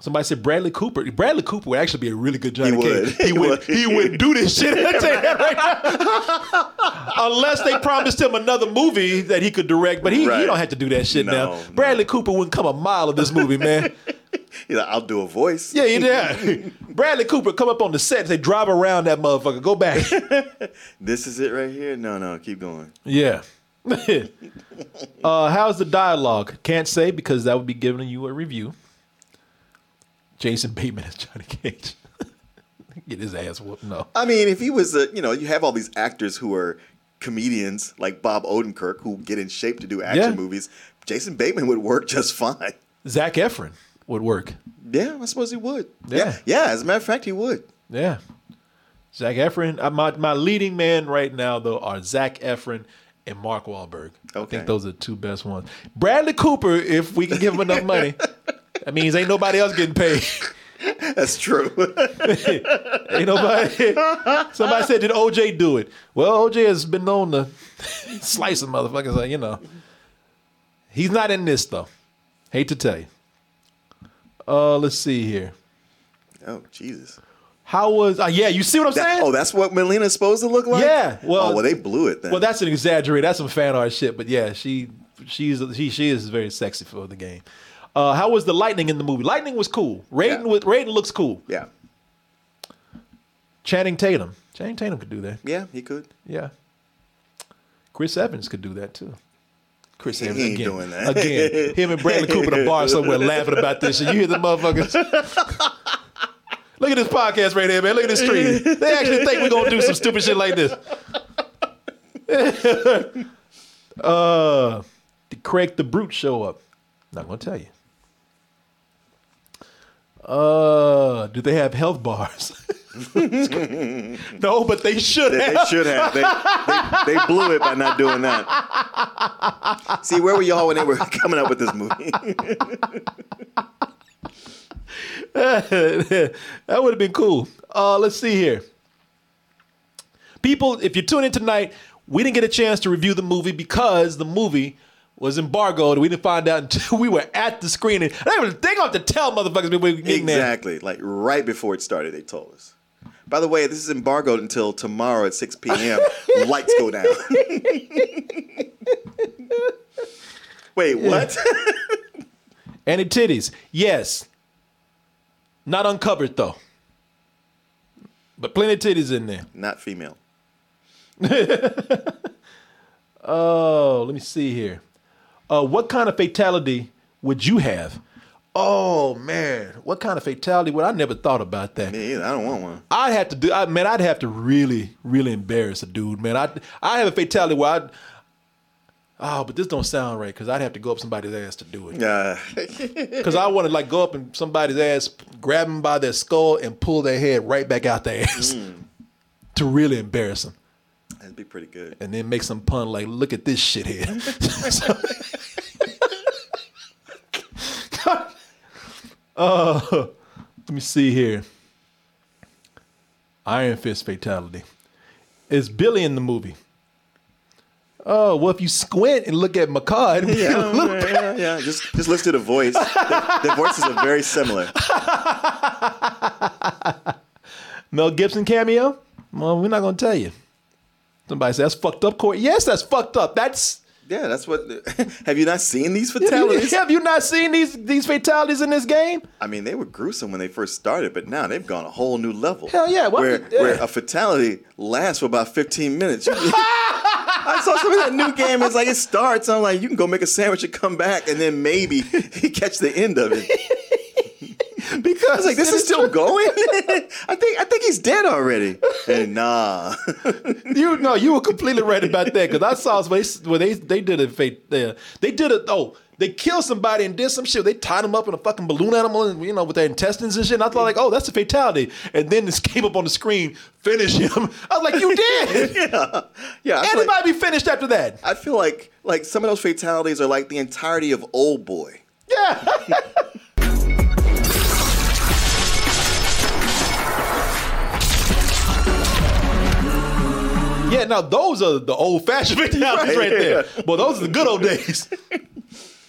Somebody said Bradley Cooper. Bradley Cooper would actually be a really good Johnny He would. Cage. He, He would. would. He would do this shit. I tell you that right now. Unless they promised him another movie that he could direct, but he, he don't have to do that shit No, now. no. Bradley Cooper wouldn't come a mile of this movie, man. He's like, I'll do a voice. yeah, you yeah. Bradley Cooper come up on the set and say, drive around that motherfucker. Go back. This is it right here. No, no, keep going. Yeah. uh, how's the dialogue? Can't say because that would be giving you a review. Jason Bateman as Johnny Cage. Get his ass whooped. No. I mean, if he was a, you know, you have all these actors who are comedians like Bob Odenkirk who get in shape to do action Yeah. movies. Jason Bateman would work just fine. Zac Efron would work. Yeah, I suppose he would. Yeah. Yeah, yeah. As a matter of fact, he would. Yeah. Zac Efron. Uh, my, my leading man right now, though, are Zac Efron and Mark Wahlberg. I Okay. think those are the two best ones. Bradley Cooper, if we can give him enough money. That means ain't nobody else getting paid. That's true. Ain't nobody. Somebody said, "Did OJ do it?" Well, OJ has been known to slice some motherfuckers. Like you know, he's not in this though. Hate to tell you. Uh, let's see here. oh, Jesus. How was? Uh, yeah, you see what I'm That- saying? oh, that's what Mileena's supposed to look like. Yeah, well- oh, well, they blew it then. well, that's an exaggerate. That's some fan art shit. But yeah, she she's she she is very sexy for the game. Uh, how was the lightning in the movie? Lightning was cool. Raiden Yeah. with Raiden looks cool. yeah, Channing Tatum. Channing Tatum could do that. yeah, he could. Yeah. Chris Evans could do that too. Chris He ain't again. doing that. Again, him and Bradley Cooper in a bar somewhere laughing about this shit. You hear the motherfuckers? Look at this podcast right here, man. Look at this stream. They actually think we're gonna do some stupid shit like this. uh, did Craig the Brute show up? Not gonna tell you. Uh, do they have health bars? no, but they should They, have. they should have. They, they, they blew it by not doing that. See, where were y'all when they were coming up with this movie? that would have been cool. Uh, let's see here. People, if you're tuning in tonight, we didn't get a chance to review the movie because the movie was embargoed. We didn't find out until we were at the screening. They don't have to tell motherfuckers before we in there. exactly. Like right before it started, they told us. By the way, this is embargoed until tomorrow at 6 p.m. Lights go down. Wait, what? Any titties? Yes. Not uncovered though. But plenty of titties in there. Not female. Oh, let me see here. Uh, what kind of fatality would you have? Oh man, what kind of fatality would I never thought about that? Me either. I don't want one. I'd have to do. I, man, I'd have to really, really embarrass a dude, man. I I have a fatality where I. Oh, but this don't sound right because I'd have to go up somebody's ass to do it. Yeah. Because I want to like go up in somebody's ass, grab them by their skull, and pull their head right back out their ass mm. to really embarrass them, that'd be pretty good. and then make some pun like, "Look at this shithead." uh, let me see here. Iron Fist fatality. Is Billy in the movie? Oh well, if you squint and look at Mehcad, it'll be a Yeah, yeah, yeah, yeah. Just just listen to the voice. The, the voices are very similar. Mel Gibson cameo? Well, we're not gonna tell you. Somebody says that's fucked up, Court. Yes, that's fucked up. That's Yeah, that's what. Have you not seen these fatalities? Have you not seen these these fatalities in this game? I mean, they were gruesome when they first started, but now they've gone a whole new level. Hell yeah, what Where, yeah. where a fatality lasts for about 15 minutes. I saw some of that new game. It's like it starts. I'm like, you can go make a sandwich and come back, and then maybe you catch the end of it. Because like, this is still going. I think I think he's dead already. And nah, you no, you were completely right about that because I saw where they, where they they did a fate. They, they did it. Oh, they killed somebody and did some shit. They tied them up in a fucking balloon animal and you know with their intestines and shit. And I thought like, oh, that's a fatality. And then this came up on the screen, finish him. I was like, you did. yeah. I feel, Anybody like, be finished after that? I feel like like some of those fatalities are like the entirety of Old Boy. Yeah. Yeah, now those are the old fashioned fatalities right, Right, there. Well, those are the good old days.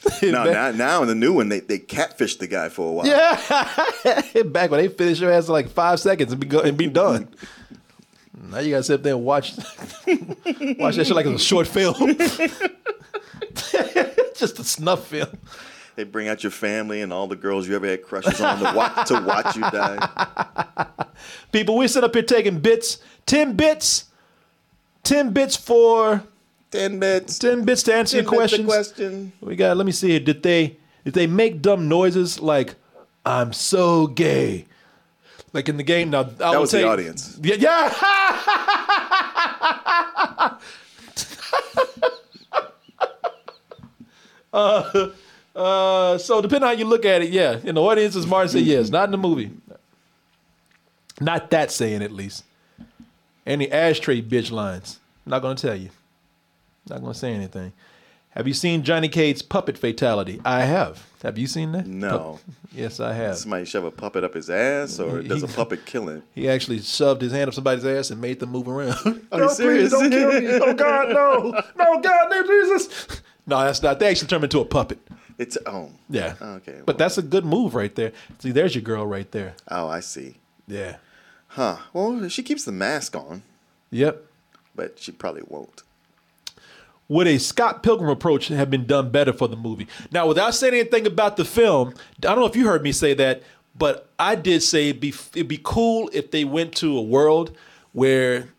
Now, now, now in the new one, they, they catfish the guy for a while. Yeah, back when they finish your ass in like five seconds and be go, and be done. Now you gotta sit up there and watch watch that shit like it's a short film, just a snuff film. They bring out your family and all the girls you ever had crushes on to watch, to watch you die. People, we sit up here taking bits, ten bits, ten bits for Ten bits. ten bits to answer your Ten bits a questions. question. We got. Let me see here. Did they did they make dumb noises like "I'm so gay"? Like in the game now, I That will was tell the audience. Yeah, yeah. uh, uh, so depending on how you look at it, yeah. In the audience, as Martin said, yes. Not in the movie. Not that saying at least. Any ashtray bitch lines. Not gonna tell you. Not gonna say anything. Have you seen Johnny Cage's puppet fatality? I have. Have you seen that? No. Yes, I have. Somebody shove a puppet up his ass, or He- does a puppet kill him? He actually shoved his hand up somebody's ass and made them move around. Are you serious? don't kill me. Oh God, no. No, God, no, Jesus. No, that's not. They actually turned him into a puppet. It's oh Yeah. Okay, But well. that's a good move right there. See, there's your girl right there. oh I see. Yeah. Huh. Well, she keeps the mask on, Yep. but she probably won't. Would a Scott Pilgrim approach have been done better for the movie? Now, without saying anything about the film, I don't know if you heard me say that, but I did say it'd be, it'd be cool if they went to a world where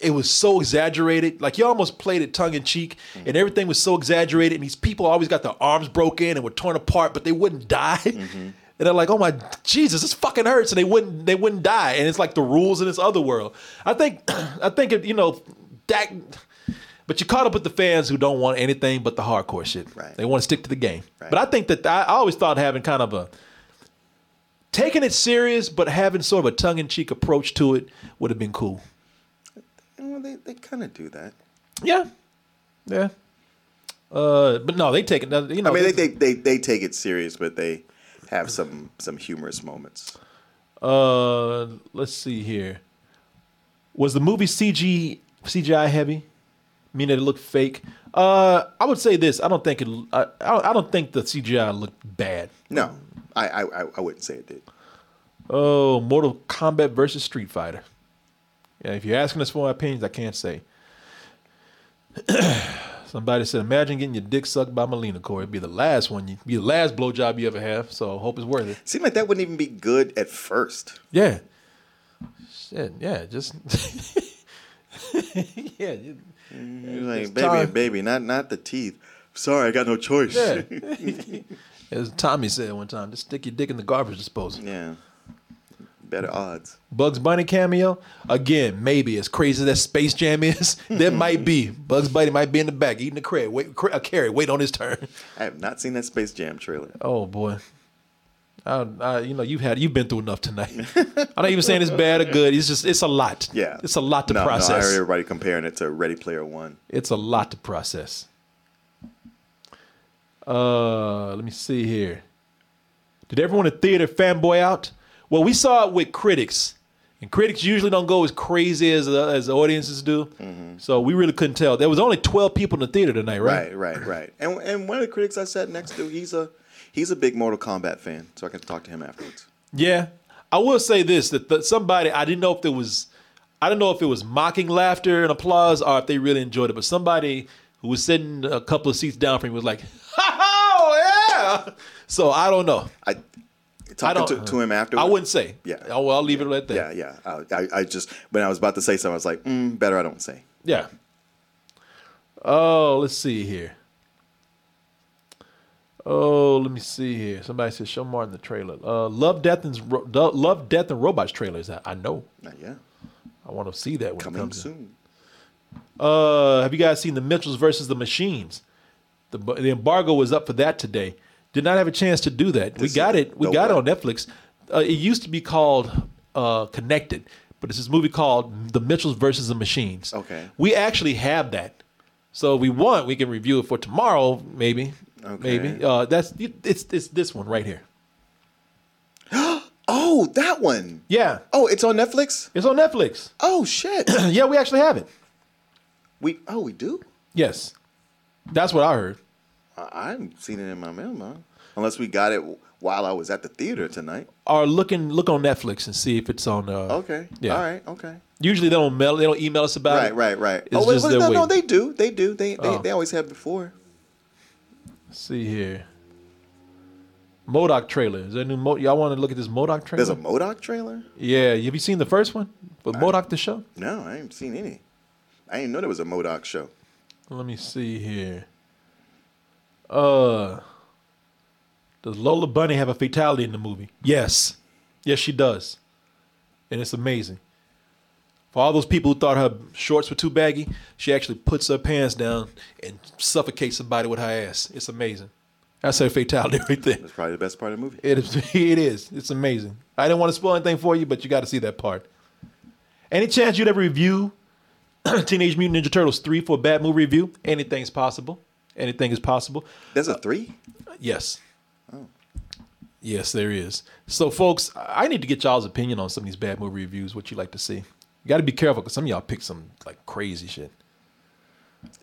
it was so exaggerated. Like you almost played it tongue in cheek, mm-hmm. and everything was so exaggerated. And these people always got their arms broken and were torn apart, but they wouldn't die. Mm-hmm. And they're like, "Oh my Jesus, this fucking hurts," and they wouldn't they wouldn't die. And it's like the rules in this other world. I think I think it, you know that. But you caught up with the fans who don't want anything but the hardcore shit. Right. They want to stick to the game. Right. But I think that I, I always thought having kind of a taking it serious, but having sort of a tongue in cheek approach to it would have been cool. Well, they they kind of do that. Yeah, yeah. Uh, but no, they take it. You know, I mean, they, they they they take it serious, but they have some some humorous moments. Uh, let's see here. Was the movie CG CGI heavy? Meaning it looked fake. Uh, I would say this. I don't think it. I, I don't- think the CGI looked bad. No, I I I- I wouldn't say it did. Oh, Mortal Kombat versus Street Fighter. Yeah, if you're asking us for our opinions, I can't say. Somebody said, "Imagine getting your dick sucked by Mileena Corey. It'd be the last one, you be the last blowjob you ever have. So hope it's worth it." Seemed like that wouldn't even be good at first. Yeah. Shit. Yeah. Just. yeah. you- mm, You're like, baby, baby, not not the teeth. Sorry, I got no choice. Yeah. As Tommy said one time, just stick your dick in the garbage disposal. yeah. Better odds. Bugs Bunny cameo again, maybe as crazy as that Space Jam is, there might be Bugs Bunny might be in the back eating a carrot, wait, a carrot, wait on his turn. I have not seen that Space Jam trailer. Oh boy, I, I, you know you've had you've been through enough tonight. I'm not even saying it's bad or good. It's just it's a lot. Yeah. it's a lot to no, No, I process. heard everybody comparing it to Ready Player One. It's a lot to process. Uh, let me see here. Did everyone in the theater fanboy out? Well, we saw it with critics, and critics usually don't go as crazy as the, as the audiences do. Mm-hmm. So we really couldn't tell. There was only twelve people in the theater tonight, right? Right, right, right. And and one of the critics I sat next to, he's a he's a big Mortal Kombat fan, so I can talk to him afterwards. Yeah, I will say this: that the, somebody I didn't know if there was, I don't know if it was mocking laughter and applause or if they really enjoyed it. But somebody who was sitting a couple of seats down from me was like, "Oh yeah!" So I don't know. I talking to, to him afterwards. I wouldn't say. Yeah. Oh, well, I'll leave it at that. Yeah, yeah. I, I, I just when I was about to say something, I was like, mm, better I don't say. Yeah. Oh, let's see here. Oh, let me see here. Somebody said show Martin the trailer. Uh, Love, Death, and Ro- Love, Death, and Robots trailer is that? I know. Yet. I want to see that when it comes. soon. Uh, have you guys seen the Mitchells versus the Machines? The the embargo was up for that today. Did not have a chance to do that. we got it. We got it on Netflix. Uh, it used to be called uh, Connected, but it's this movie called The Mitchells versus the Machines. Okay. We actually have that. So if we want, we can review it for tomorrow, maybe. Okay. Maybe. Uh, that's it's it's this one right here. Oh, that one. Yeah. Oh, it's on Netflix. It's on Netflix. Oh shit. yeah, we actually have it. we oh we do. Yes. That's what I heard. I, I haven't seen it in my mailbox unless we got it while I was at the theater tonight. Or look and look on Netflix and see if it's on. Uh, Okay. Yeah. All right. Okay. Usually they don't mail. They don't email us about Right. it. Right. Right. It's oh wait, wait, no, no, they do. They do. They they, Oh. they always have before. Let's see here. MODOK trailer. Is there a new Mo- y'all want to look at this MODOK trailer? There's a MODOK trailer. yeah. Have you seen the first one with MODOK the show? No, I ain't seen any. I didn't know there was a MODOK show. Let me see here. Uh, does Lola Bunny have a fatality in the movie? Yes, yes, she does, and it's amazing. For all those people who thought her shorts were too baggy, she actually puts her pants down and suffocates somebody with her ass. It's amazing. That's her fatality right there. That's probably the best part of the movie. It is. It is. It's amazing. I didn't want to spoil anything for you, but you got to see that part. Any chance you'd ever review Teenage Mutant Ninja Turtles three for a bad movie review? Anything's possible. Anything is possible. There's a uh, three. Yes. Oh. Yes, there is. So, folks, I need to get y'all's opinion on some of these bad movie reviews. What you like to see? You got to be careful because some of y'all pick some like crazy shit,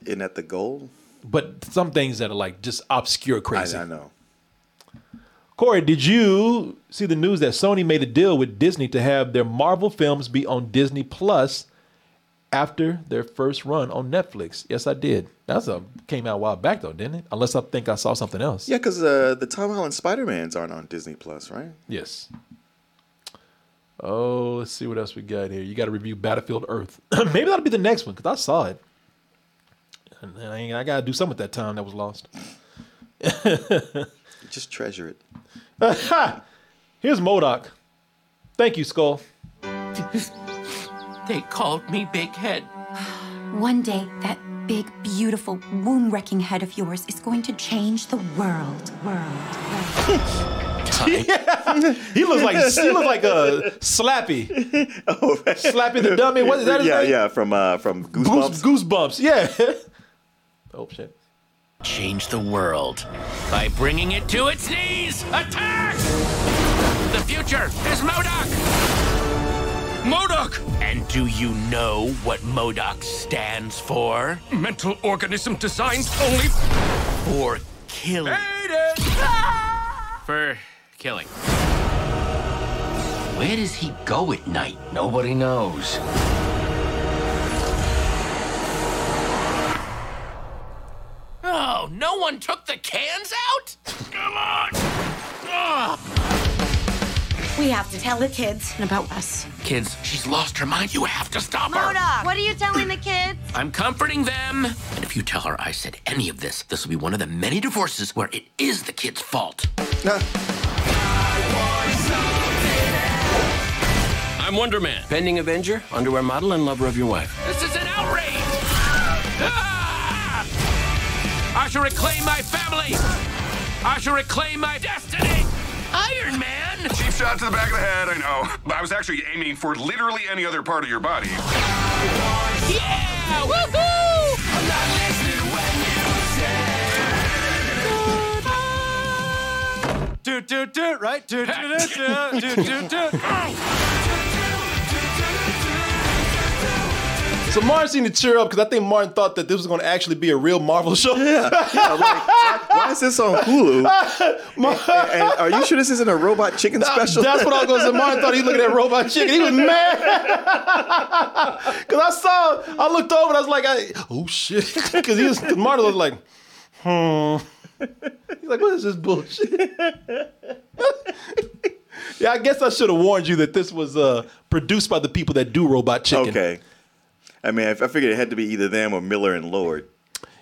Isn't that the goal? but some things that are like just obscure I, crazy. I know. Corey, did you see the news that Sony made a deal with Disney to have their Marvel films be on Disney Plus after their first run on Netflix? Yes, I did. That's a came out a while back though, didn't it? Unless I think I saw something else. Yeah, because uh, the Tom Holland Spider Mans aren't on Disney Plus, right? Yes. Oh, let's see what else we got here. You got to review Battlefield Earth. Maybe that'll be the next one because I saw it. And I, I got to do something with that time that was lost. Just treasure it. Here's MODOK. Thank you, Skull. They called me Big Head. One day, that big, beautiful, womb wrecking head of yours is going to change the world. World. He looks like he looks like a Slappy. Slappy the dummy. What is that? His yeah, name? yeah, from uh, from Goose, Goosebumps. goosebumps. Yeah. oh shit. Change the world by bringing it to its knees. Attack! The future is MODOK. MODOK. And do you know what MODOK stands for? Mental organism designed only For killing. Ah! For killing. Where does he go at night? Nobody knows. Oh, no one took the cans out? Come on! Ugh. We have to tell the kids about us. Kids, she's lost her mind. You have to stop her. MODOK, what are you telling the kids? I'm comforting them. And if you tell her I said any of this, this will be one of the many divorces where it is the kid's fault. I'm Wonder Man, pending Avenger, underwear model, and lover of your wife. This is an outrage! Ah! I shall reclaim my family! I shall reclaim my destiny! Iron Man! Cheap shot to the back of the head, I know. But I was actually aiming for literally any other part of your body. Yeah! Woohoo! Toot toot toot, right? Toot toot toot toot toot toot. So Martin seemed to cheer up because I think Martin thought that this was going to actually be a real Marvel show. Yeah, yeah. I'm like, why, why is this on Hulu? And, and are you sure this isn't a robot chicken special? That's what I was going to say. Martin thought he was looking at Robot Chicken. He was mad because I saw. I looked over and I was like, I, "Oh shit!" Because he was. Cause Martin was like, "Hmm." He's like, "What is this bullshit?" yeah, I guess I should have warned you that this was uh, produced by the people that do Robot Chicken. Okay. I mean, I I figured it had to be either them or Miller and Lord.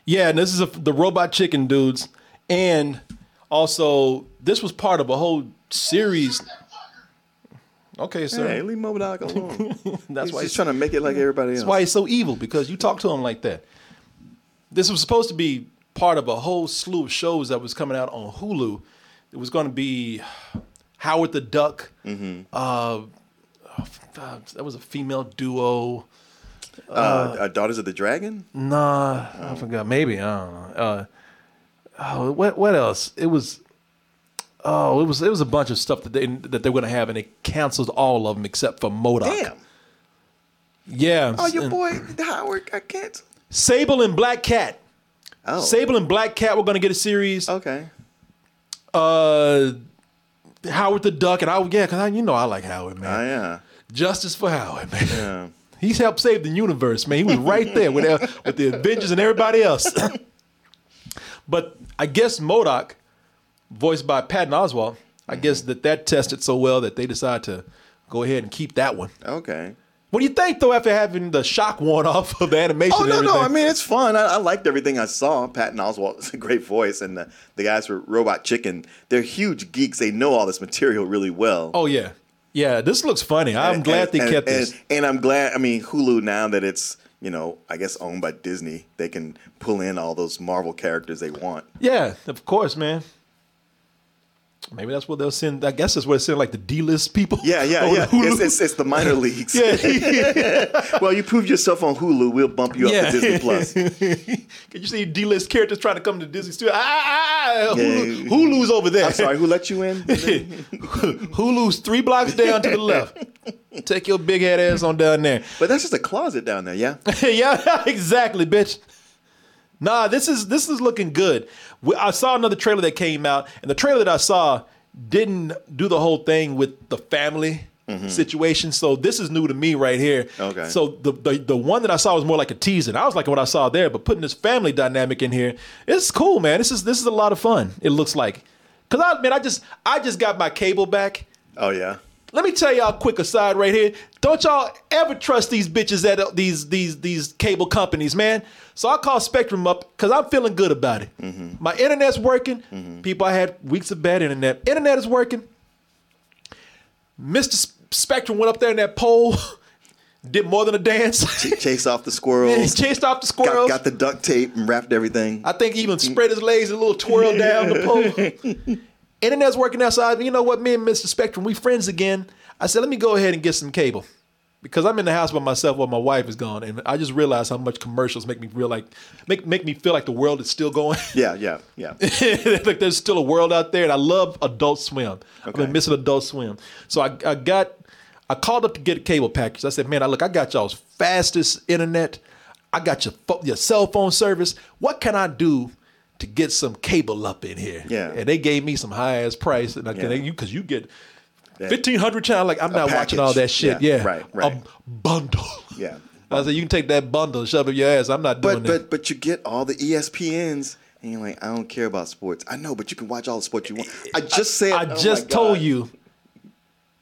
Yeah, and this is a, the Robot Chicken dudes, and also this was part of a whole series. Okay, sir. Hey, leave MODOK alone. That's he's why he's trying to make it like everybody else. That's why he's so evil because you talk to him like that. This was supposed to be part of a whole slew of shows that was coming out on Hulu. It was going to be Howard the Duck. Mm-hmm. Uh, uh, that was a female duo. Uh, uh, Daughters of the Dragon. Nah, I forgot. Maybe I don't know. Uh, oh, what what else? It was. Oh, it was it was a bunch of stuff that they that they were gonna have, and they canceled all of them except for MODOK. Damn. Yeah. Oh, your and- boy Howard got canceled. Sable and Black Cat. Oh. Sable and Black Cat were gonna get a series. Okay. Uh, Howard the Duck, and I yeah, cause I, you know I like Howard, man. Oh yeah. Justice for Howard, man. Yeah. He's helped save the universe, man. He was right there with uh, with the Avengers and everybody else. but I guess MODOK, voiced by Patton Oswalt, I guess that that tested so well that they decided to go ahead and keep that one. Okay. What do you think though after having the shock worn off of the animation? Oh no, no. I mean, it's fun. I, I liked everything I saw. Patton Oswalt is a great voice, and the, the guys for Robot Chicken, they're huge geeks. They know all this material really well. oh yeah, yeah. This looks funny. I'm And- glad and- they kept and, this. And I'm glad. I mean, Hulu now that it's you know, I guess owned by Disney, they can pull in all those Marvel characters they want. Yeah, of course, man. Maybe that's what they'll send. I guess that's what they send like the D-list people. Yeah, yeah, yeah. Hulu. It's, it's, it's the minor leagues. yeah. well, you proved yourself on Hulu. We'll bump you up to Disney Plus. Can you see D-list characters trying to come to Disney Studio? Ah, ah, ah, Yeah. Hulu's over there. I'm sorry, who let you in? Hulu's three blocks down to the left. Take your big head ass on down there. But that's just a closet down there, yeah. yeah, exactly, bitch. Nah, this is this is looking good. I saw another trailer that came out, and the trailer that I saw didn't do the whole thing with the family mm-hmm. situation. So this is new to me right here. Okay. So the, the the one that I saw was more like a teaser. And I was liking what I saw there, but putting this family dynamic in here, it's cool, man. This is this is a lot of fun. It looks like. Cause I man, I just I just got my cable back. Oh yeah. Let me tell y'all a quick aside right here. Don't y'all ever trust these bitches at these these these cable companies, man. So I called Spectrum up because I'm feeling good about it. Mm-hmm. My internet's working. Mm-hmm. People, I had weeks of bad internet. Internet is working. Mr. Spectrum went up there in that pole, did more than a dance. Ch- Chase off the squirrels. he chased off the got, squirrels. got the duct tape and wrapped everything. I think he even spread his legs a little twirl down the pole. Internet's working outside. You know what? Me and Mr. Spectrum, we friends again. I said, let me go ahead and get some cable. Because I'm in the house by myself while my wife is gone. And I just realized how much commercials make me feel like make make me feel like the world is still going. Yeah, yeah, yeah. like there's still a world out there. And I love Adult Swim. I've been missing Adult Swim. So I, I got I called up to get a cable package. I said, man, I look, I got y'all's fastest internet. I got your pho- your cell phone service. What can I do to get some cable up in here? Yeah. And they gave me some high ass price, and I Yeah. can you because you get fifteen hundred channel. Like I'm not watching all that shit. Yeah, Yeah, right, right. A bundle. Yeah. I said you can take that bundle, and shove it in your ass. I'm not doing But that. but but you get all the ESPNs, and you're like, I don't care about sports. I know, but you can watch all the sports you want. I just said. I oh just told you.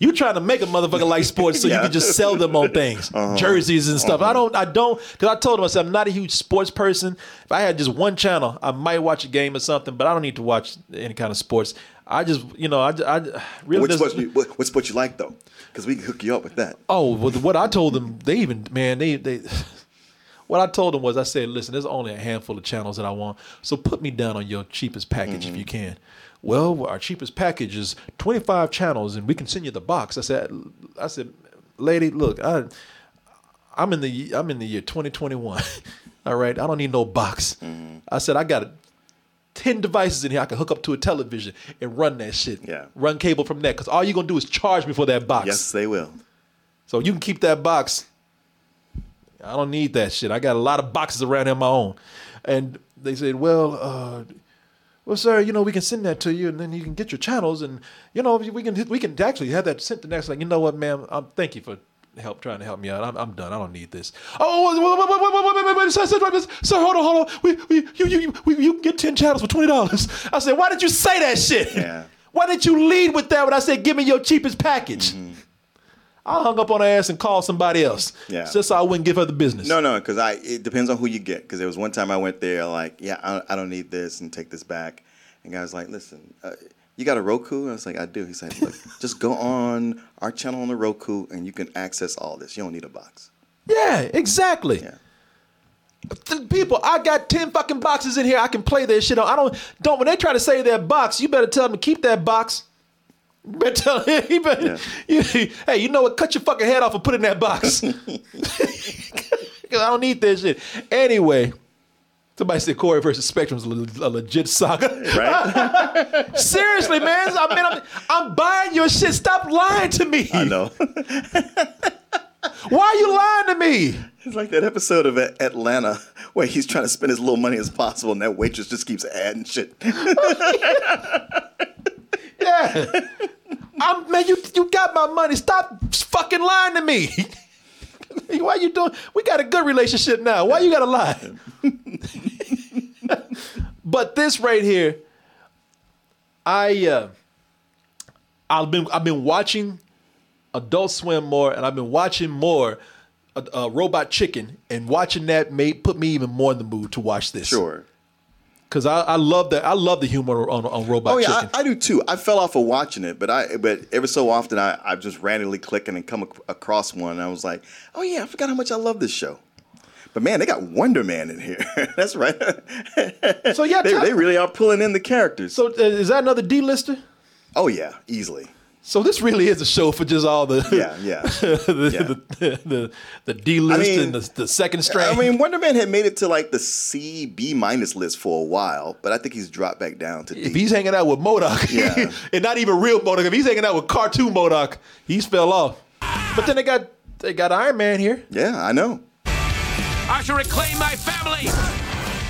You trying to make a motherfucker like sports so you can just sell them on things, Uh-huh. jerseys and stuff. I Uh-huh. don't, I don't, because I told him I said I'm not a huge sports person. If I had just one channel, I might watch a game or something, but I don't need to watch any kind of sports. I just, you know, I, I really Which sports you, what, what you like though? Because we can hook you up with that. Oh, with what I told them, they even man, they they. What I told them was, I said, listen, there's only a handful of channels that I want, so put me down on your cheapest package if you mm-hmm. can. Well, our cheapest package is 25 channels, and we can send you the box. I said, I said, lady, look, I, I'm in the I'm in the year 2021. All right, I don't need no box. Mm-hmm. I said, I got 10 devices in here I can hook up to a television and run that shit. Yeah. Run cable from that, because all you're gonna do is charge me for that box. Yes, they will. So you can keep that box. I don't need that shit. I got a lot of boxes around here my own. And they said, well, uh, well, sir, you know, we can send that to you, and then you can get your channels, and you know, we can we can actually have that sent the next. Like, you know what, ma'am? Um, thank you for help trying to help me out. I'm, I'm done. I don't need this. Oh, wait, wait, wait, wait, wait, wait, wait, sir, sir, hold on, hold on. We, we, you, you, you, you can get ten channels for twenty dollars. I said, why did you say that shit? Yeah. Why did you lead with that when I said, give me your cheapest package? Mm-hmm. I hung up on her ass and called somebody else. Yeah. Just so I wouldn't give her the business. No, no, because I it depends on who you get. Because there was one time I went there like, yeah, I, I don't need this and take this back. And guys, like, listen, uh, you got a Roku? I was like, I do. He's like, look, just go on our channel on the Roku, and you can access all this. You don't need a box. Yeah, exactly. Th- People, I got ten fucking boxes in here. I can play that shit on. I don't don't. When they try to say that box, you better tell them to keep that box. You better tell him. Better, you- hey, you know what? Cut your fucking head off and put it in that box. 'Cause I don't need that shit. Anyway, somebody said Corey versus Spectrum is a, legit saga. Right? Seriously, man. I mean, I'm, I'm buying your shit. Stop lying to me. I know. Why are you lying to me? It's like that episode of Atlanta where he's trying to spend as little money as possible, and that waitress just keeps adding shit. Yeah. I'm man, you you got my money. Stop fucking lying to me. Why are you doing? We got a good relationship now. Why you gotta lie? But this right here, I uh I've been I've been watching Adult Swim more, and I've been watching more uh, uh, Robot Chicken, and watching that made put me even more in the mood to watch this. Sure. Cause I, I love that I love the humor on, on Robot Chicken. Oh yeah, Chicken. I, I do too. I fell off of watching it, but I but every so often I I just randomly clicking and come ac- across one, and I was like, oh yeah, I forgot how much I love this show. But man, they got Wonder Man in here. That's right. So yeah, they, they really are pulling in the characters. So uh, is that another D-lister? Oh yeah, easily. So this really is a show for just all the Yeah, yeah. the, the, the, the D-list I mean- and the, the second string. I mean, Wonder Man had made it to like the C B minus list for a while, but I think he's dropped back down to D. if D. he's hanging out with MODOK, Yeah. and not even real MODOK, if he's hanging out with cartoon MODOK, he's fell off. But then they got they got Iron Man here. Yeah, I know. I shall reclaim my family.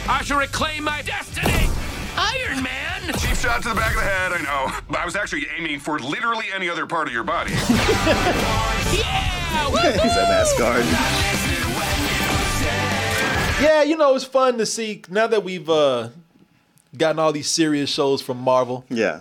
I shall reclaim my destiny. Iron Man. Cheap shot to the back of the head, I know. But I was actually aiming for literally any other part of your body. Yeah. he's a NASCAR. Yeah, you know it's fun to see now that we've uh, gotten all these serious shows from Marvel. Yeah,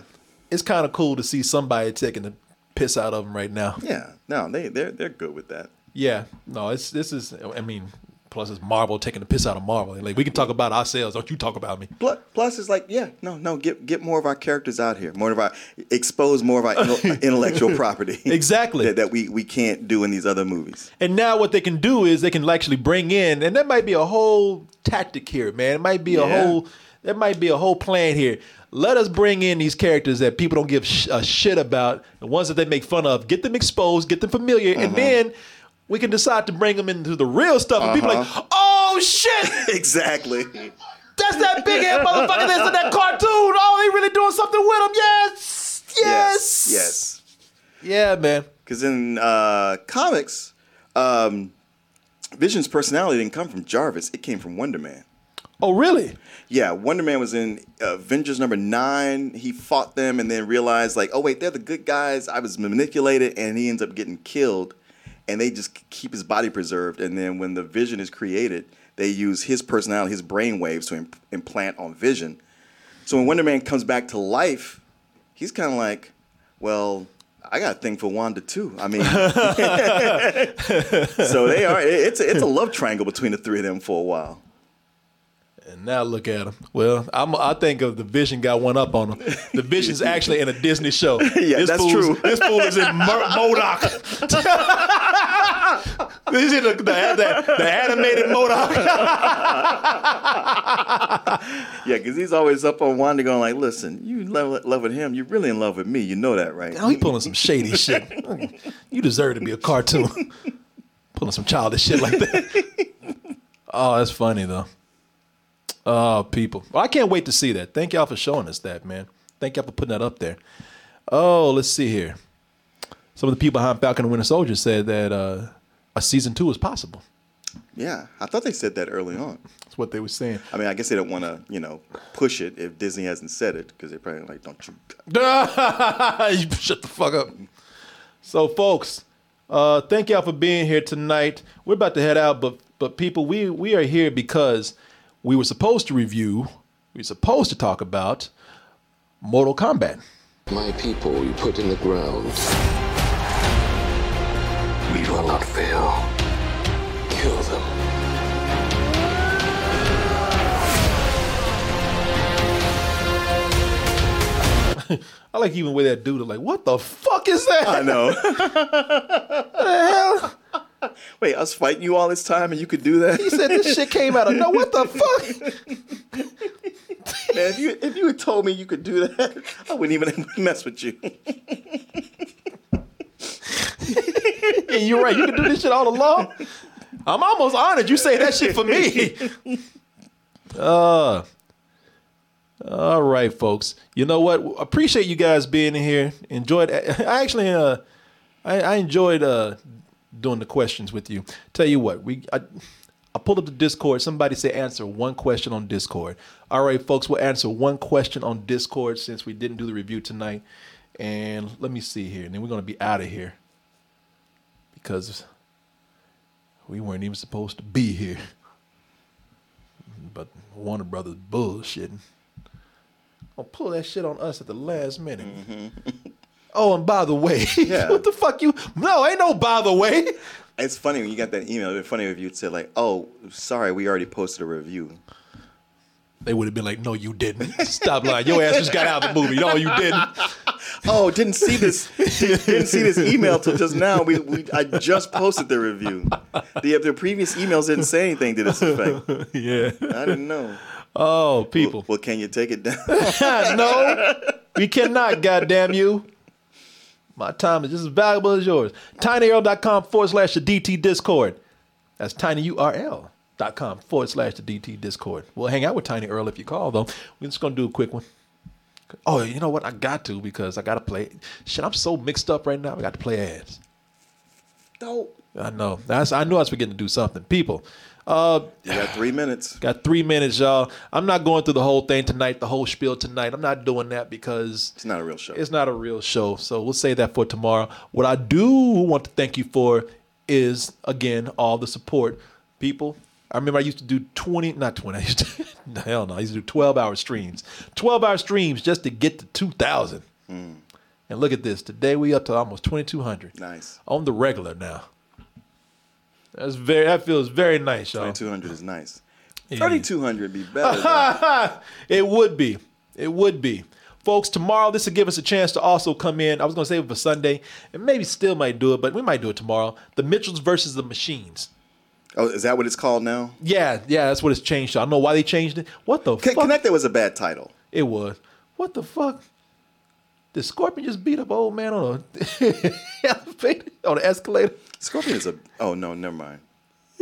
It's kind of cool to see somebody taking the piss out of them right now. yeah. No, they they're they're good with that. Yeah, no, it's this is. I mean, plus it's Marvel taking the piss out of Marvel. Like we can talk about ourselves. Don't you talk about me? Plus, plus it's like, yeah, no, no, get get more of our characters out here, more of our expose more of our intellectual property. Exactly. that, that we we can't do in these other movies. And now what they can do is they can actually bring in, and that might be a whole tactic here, man. It might be a whole, there might be a whole plan here. Let us bring in these characters that people don't give sh- a shit about, the ones that they make fun of. Get them exposed, get them familiar, and uh-huh. then we can decide to bring them into the real stuff. And people are like, Uh-huh. oh shit, exactly. that's that big head motherfucker that's in that cartoon. Oh, they really doing something with him. Yes, yes, Yes. Yes. Yeah, man. Because in uh, comics, um, Vision's personality didn't come from Jarvis; it came from Wonder Man. Oh, really? Yeah, Wonder Man was in Avengers number nine. He fought them and then realized, like, oh wait, they're the good guys. I was manipulated, and he ends up getting killed. And they just keep his body preserved. And then when the Vision is created, they use his personality, his brain waves, to imp- implant on Vision. So when Wonder Man comes back to life, he's kind of like, well, I got a thing for Wanda too. I mean, so they are. It's a, it's a love triangle between the three of them for a while. Now look at him. Well, I'm, I think of the Vision got one up on him. The Vision's actually in a Disney show. Yeah, that's true. This fool is in Mo- MODOK. He's in the, the, the, the animated MODOK. Yeah, because he's always up on Wanda, going like, "Listen, you in love, love with him. You're really in love with me. You know that, right?" Now he pulling some shady shit. You deserve to be a cartoon. pulling some childish shit like that. Oh, that's funny though. Oh, people. Well, I can't wait to see that. Thank y'all for showing us that, man. Thank y'all for putting that up there. Oh, let's see here. Some of the people behind Falcon and Winter Soldier said that uh, a season two is possible. Yeah, I thought they said that early on. That's what they were saying. I mean, I guess they don't want to, you know, push it if Disney hasn't said it because they're probably like, "Don't you?" you shut the fuck up. So, folks, uh, thank y'all for being here tonight. We're about to head out, but but people, we we are here because we were supposed to review, we were supposed to talk about Mortal Kombat. My people you put in the ground. We will not fail. Kill them. I like even with that dude. Like, what the fuck is that? I know. the hell? Wait, us fighting you all this time and you could do that? He said this shit came out of no. What the fuck? Man, if you if you had told me you could do that, I wouldn't even mess with you. And you're right. You can do this shit all along. I'm almost honored you say that shit for me. Uh, all right, folks. You know what? Appreciate you guys being here. Enjoyed. I actually, uh, I, I enjoyed uh doing the questions with you. Tell you what, we I, I pulled up the Discord. Somebody said answer one question on Discord. All right, folks, we'll answer one question on Discord since we didn't do the review tonight. And let me see here, and then we're gonna be out of here because we weren't even supposed to be here. But Warner Brothers bullshitting. I'll pull that shit on us at the last minute. Mm-hmm. Oh, and by the way, Yeah. what the fuck you? No, ain't no by the way. It's funny when you got that email. It'd be funny if you'd say like, "Oh, sorry, we already posted a review." They would have been like, no, you didn't. Stop lying. Your ass just got out of the movie. No, you didn't. Oh, didn't see this. didn't see this email till just now. We, we I just posted the review. The the previous emails didn't say anything to this effect. yeah. I didn't know. Oh, people. Well, can you take it down? no, we cannot, goddamn you. My time is just as valuable as yours. tinyurl.com forward slash the DT Discord. That's tinyurl.com forward slash the DT Discord. We'll hang out with Tiny Earl if you call, though. We're just going to do a quick one. Oh, you know what? I got to because I got to play. Shit, I'm so mixed up right now. I got to play ads. Dope. I know. That's, I knew I was forgetting to do something. People, uh, You got three minutes. Got three minutes, y'all. I'm not going through the whole thing tonight, the whole spiel tonight. I'm not doing that because It's not a real show. it's not a real show. So we'll save that for tomorrow. What I do want to thank you for is, again, all the support. People, I remember I used to do 20, not 20, I used to, hell no, I used to do 12 hour streams. 12 hour streams just to get to 2,000. Hmm. And look at this. Today we up to almost 2,200 Nice. on the regular now. That's very, that feels very nice, y'all. Twenty two hundred is nice. Yeah. Thirty two hundred be better. it would be. It would be. Folks, tomorrow this will give us a chance to also come in. I was going to save it for Sunday, and maybe still might do it, but we might do it tomorrow. The Mitchells versus the Machines. oh, is that what it's called now? Yeah, yeah, that's what it's changed to. I don't know why they changed it. What the Con- fuck? Connected was a bad title. It was. What the fuck? Did Scorpion just beat up old man on a elevator on an escalator? Scorpion is a. Oh no, never mind.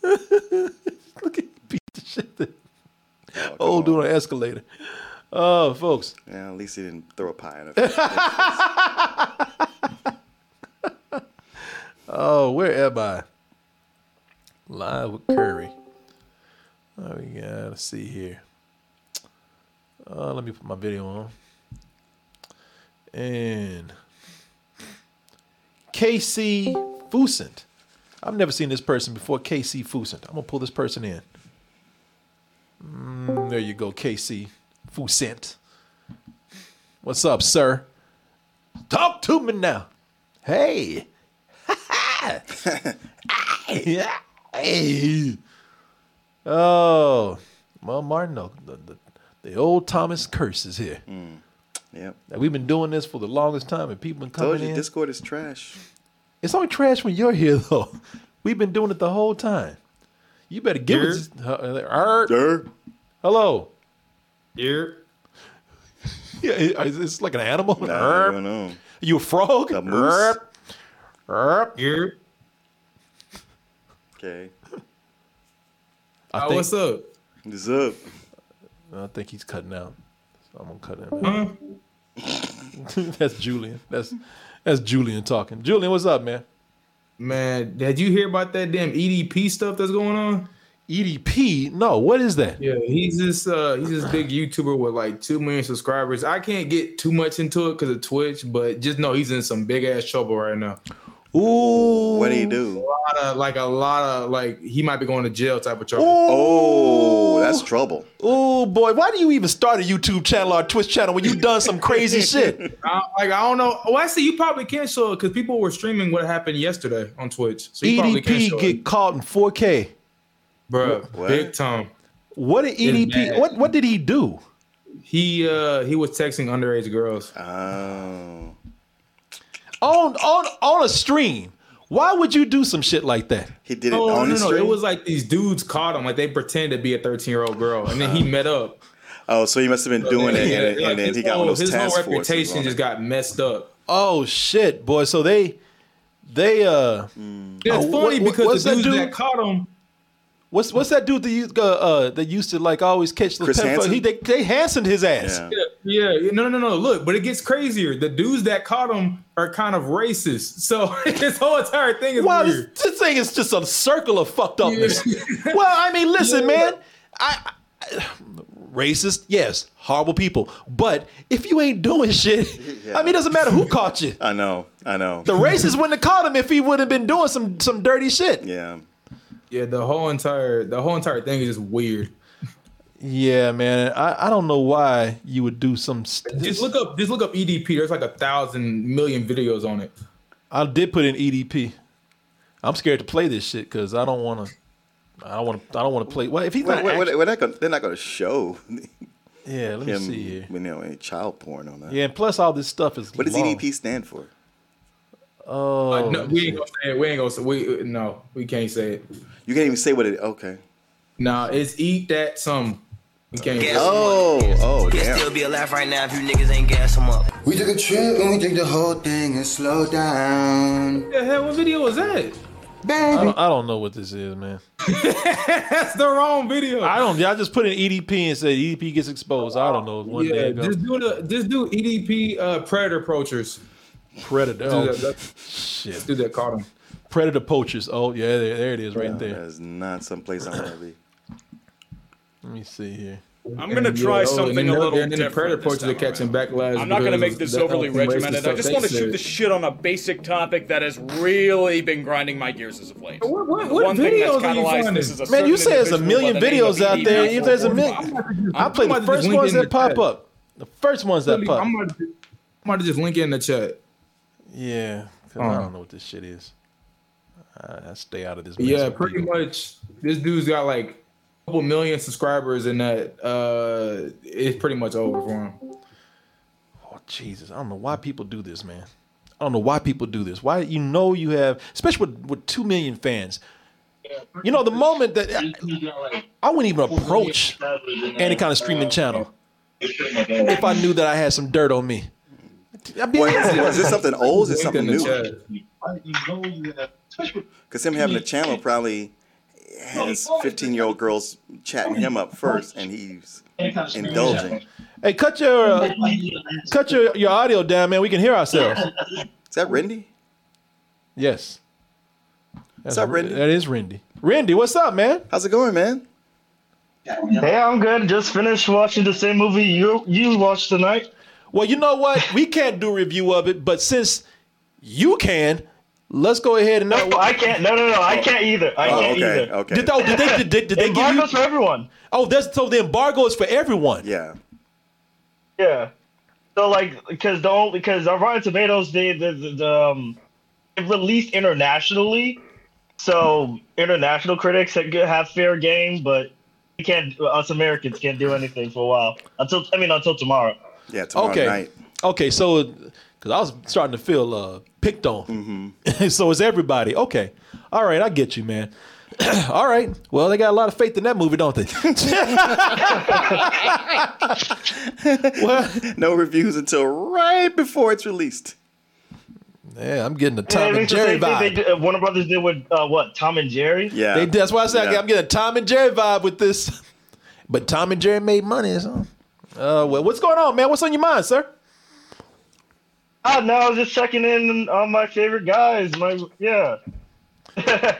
Look at beat the shit. that- old dude on an escalator. Oh, folks. Yeah, at least he didn't throw a pie in it. Oh, where am I? Live with Curry. Oh, we gotta see here. Uh, let me put my video on. And KC Fusent. I've never seen this person before. KC Fusent. I'm gonna pull this person in. Mm, there you go, KC Fusent. What's up, sir? Talk to me now. Hey. Hey. Oh, well, Martin, the, the, the old Thomas curse is here. Yep. Now, we've been doing this for the longest time, and people been coming Told you in. Discord is trash. It's only trash when you're here, though. We've been doing it the whole time. You better give Here. us. Uh, er, hello. Here. Yeah, it- it's like an animal. Nah, I don't know. You a frog? A moose. Er, er. Here. Okay. I Oh, think, what's up? What's up? I think he's cutting out. So I'm gonna cut him. out. that's Julian. That's that's Julian talking. Julian, what's up, man? Man, did you hear about that damn EDP stuff that's going on? EDP? No, what is that? Yeah, he's this uh he's this big YouTuber with like two million subscribers. I can't get too much into it because of Twitch, but just know he's in some big ass trouble right now. Ooh. What do you A do? lot of like a lot of like he might be going to jail type of trouble. Oh, that's trouble. Oh boy, why do you even start a YouTube channel or a Twitch channel when you've done some crazy shit? I, like I don't know. Well, actually, you probably can show it because people were streaming what happened yesterday on Twitch. So you probably can show EDP get it, caught in 4K. bro. What? Big time. What did EDP? What what did he do? He uh he was texting underage girls. Oh. On on on a stream. Why would you do some shit like that? He did it Oh on no, the no, stream? it was like these dudes caught him, like they pretended to be a thirteen year old girl, and then he met up. Oh, so he must have been doing it, Yeah, and, like, and then he got one whole- of those his whole task forces. reputation just got messed up. Oh shit, boy. So they they uh Yeah, it's Oh, funny what- because what's the that dudes dude? that caught him, what's what's that dude that used uh, uh that used to like always catch the Chris pedophiles? Hansen? He they, they Hansened his ass. Yeah. Yeah, yeah, no, no, no, no. Look, but it gets crazier. The dudes that caught him are kind of racist, so this whole entire thing is Wow, this, weird. this thing is just a circle of fucked upness. well, I mean, listen, man. I, I racist, yes, horrible people. But if you ain't doing shit, I mean, it doesn't matter who caught you. I know, I know. The racist wouldn't have caught him if he would have been doing some some dirty shit. yeah. Yeah, the whole entire the whole entire thing is just weird. Yeah, man. I, I don't know why you would do some. St- Just look up, just look up EDP. There's like a thousand million videos on it. I did put in EDP. I'm scared to play this shit because I don't want to. I don't want to. I don't want to play. Well, if he's What, not, what, act- what, not gonna, they're not going to show yeah. Let me him, see here. you know, any child porn on that. Yeah, and plus all this stuff is. What does long. EDP stand for? Oh, Uh, no, we ain't gonna say it. We ain't gonna say we no, we can't say it. You can't even say what it. Okay. Nah, it's eat that some. We can't. say. Oh, oh, He'll damn. still be alive right now if you niggas ain't gas him up. We took a trip and we took the whole thing and slow down. What the hell? What video was that? I don't, I don't know what this is, man. That's the wrong video. I don't. I just put in EDP and said EDP gets exposed. I don't know. One day yeah, ago. just do the just do EDP uh, predator poachers. Predator. Oh, that, that, shit. do that. Caught him. Predator poachers. Oh yeah, there, there it is, right there. That is not someplace I want to be. Let me see here. I'm gonna try yeah, oh, something and a then- little and then the different. predator this are time catching backlash. I'm not going to make this overly health and racist regimented. I just want to shoot said. the shit on a basic topic that has really been grinding my gears as of late. What, what, what one thing that's videos are you catalyzed finding? this is a Man, you say there's a million by the name of videos out there. If there's a million, I play I'm the first ones that pop up. The first ones that pop. I'm about, to, I'm about to just link it in the chat. Yeah, 'cause I don't know what this shit is. I, I stay out of this. Yeah, pretty people. much. This dude's got like a couple million subscribers, and that uh, it's pretty much over for him. Oh Jesus, I don't know why people do this, man. I don't know why people do this. Why you know you have, especially with, with two million fans. You know, the moment that I, I wouldn't even approach any kind of streaming channel if I knew that I had some dirt on me. I'd be What, is, like, is this something old? Is it something new? Because him having a channel probably has 15 year old girls chatting him up first, and he's indulging. hey, cut your uh, cut your, your audio down, man. We can hear ourselves. Is that Rendy? Yes. That's up, Re- Rendy? That is Rendy. Rendy, what's up, man? How's it going, man? Hey, I'm good. Just finished watching the same movie you you watched tonight. Well, you know what? We can't do a review of it, but since you can, let's go ahead and. No, I can't. No, no, no. I can't either. I Oh, can't okay, either. okay. Did- oh, did they- did- did- did they give you- for everyone? Oh, that's so the embargo is for everyone. Yeah. Yeah. So like, because the only because on Rotten Tomatoes they the, the, the um it released internationally, so international critics have have fair game, but we can't. Us Americans can't do anything for a while until I mean until tomorrow. Yeah, okay. Okay, so because I was starting to feel uh, picked on. Mm-hmm. so is everybody. Okay. All right, I get you, man. All right. Well, they got a lot of faith in that movie, don't they? no reviews until right before it's released. Yeah, I'm getting the Yeah, Tom it and Jerry same thing vibe. they did, uh, Warner Brothers did with uh, what Tom and Jerry. Yeah, They, that's why I said Yeah. I'm getting a Tom and Jerry vibe with this. But Tom and Jerry made money, so. Uh, well, what's going on, man? What's on your mind, sir? Ah, no, I was just checking in on my favorite guys. My yeah, it's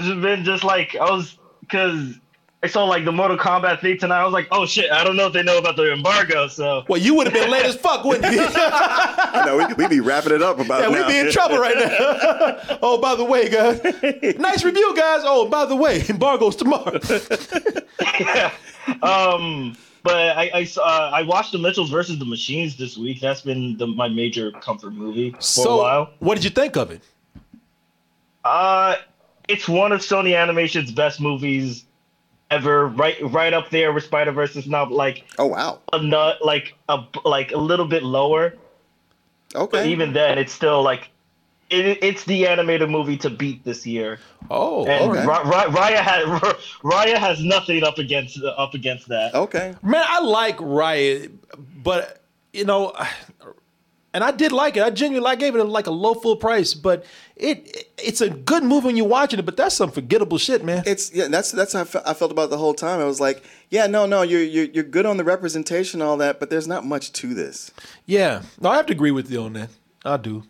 just been just like I was because I saw like the Mortal Kombat thing tonight. I was like, oh shit, I don't know if they know about the embargo. So well, you would have been late as fuck, wouldn't you? I know we, would be wrapping it up about Yeah, now. we'd be in trouble right now. oh, by the way, guys. Nice review, guys. Oh, by the way, embargo's tomorrow. um, but I I, saw, uh, I watched the Mitchells versus the Machines this week. That's been the, my major comfort movie for a so, while. what did you think of it? Uh, it's one of Sony Animation's best movies ever. Right, right up there with Spider Verse. It's not like oh wow, a nut like a like a little bit lower. Okay, but even then, it's still like it, it's the animated movie to beat this year. Oh, and okay. Ra- Ra- Raya has Raya has nothing up against up against that. Okay, Man, I like Raya, but you know, and I did like it. I genuinely like gave it like a low full price, but it it's a good movie when you're watching it. But that's some forgettable shit, man. It's yeah, that's that's how I fe- I felt about it the whole time. I was like, yeah, no, no, you're you're you're good on the representation, and all that, but there's not much to this. Yeah, no, I have to agree with you on that. I do.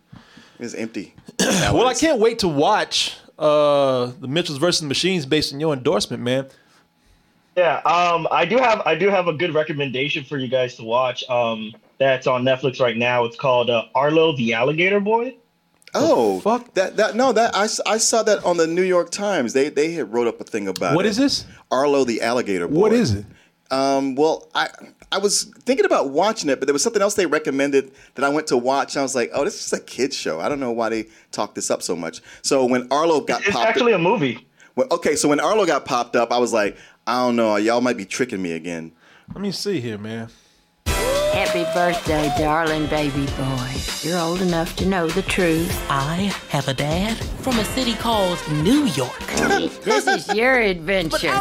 It's empty. well, I can't wait to watch uh the Mitchells versus Machines based on your endorsement, man. Yeah, um, I do have I do have a good recommendation for you guys to watch. Um, that's on Netflix right now. It's called uh, Arlo the Alligator Boy. Oh, fuck that that no that I, I saw that on the New York Times. They they had wrote up a thing about What it. is this? Arlo the alligator boy. What is it? Um, well, I I was thinking about watching it, but there was something else they recommended that I went to watch. And I was like, oh, this is a kids show. I don't know why they talked this up so much. So when Arlo got It's popped, actually a movie. Well, okay, so when Arlo got popped up, I was like, I don't know, y'all might be tricking me again. Let me see here, man. Happy birthday, darling baby boy. You're old enough to know the truth. I have a dad from a city called New York. this is your adventure.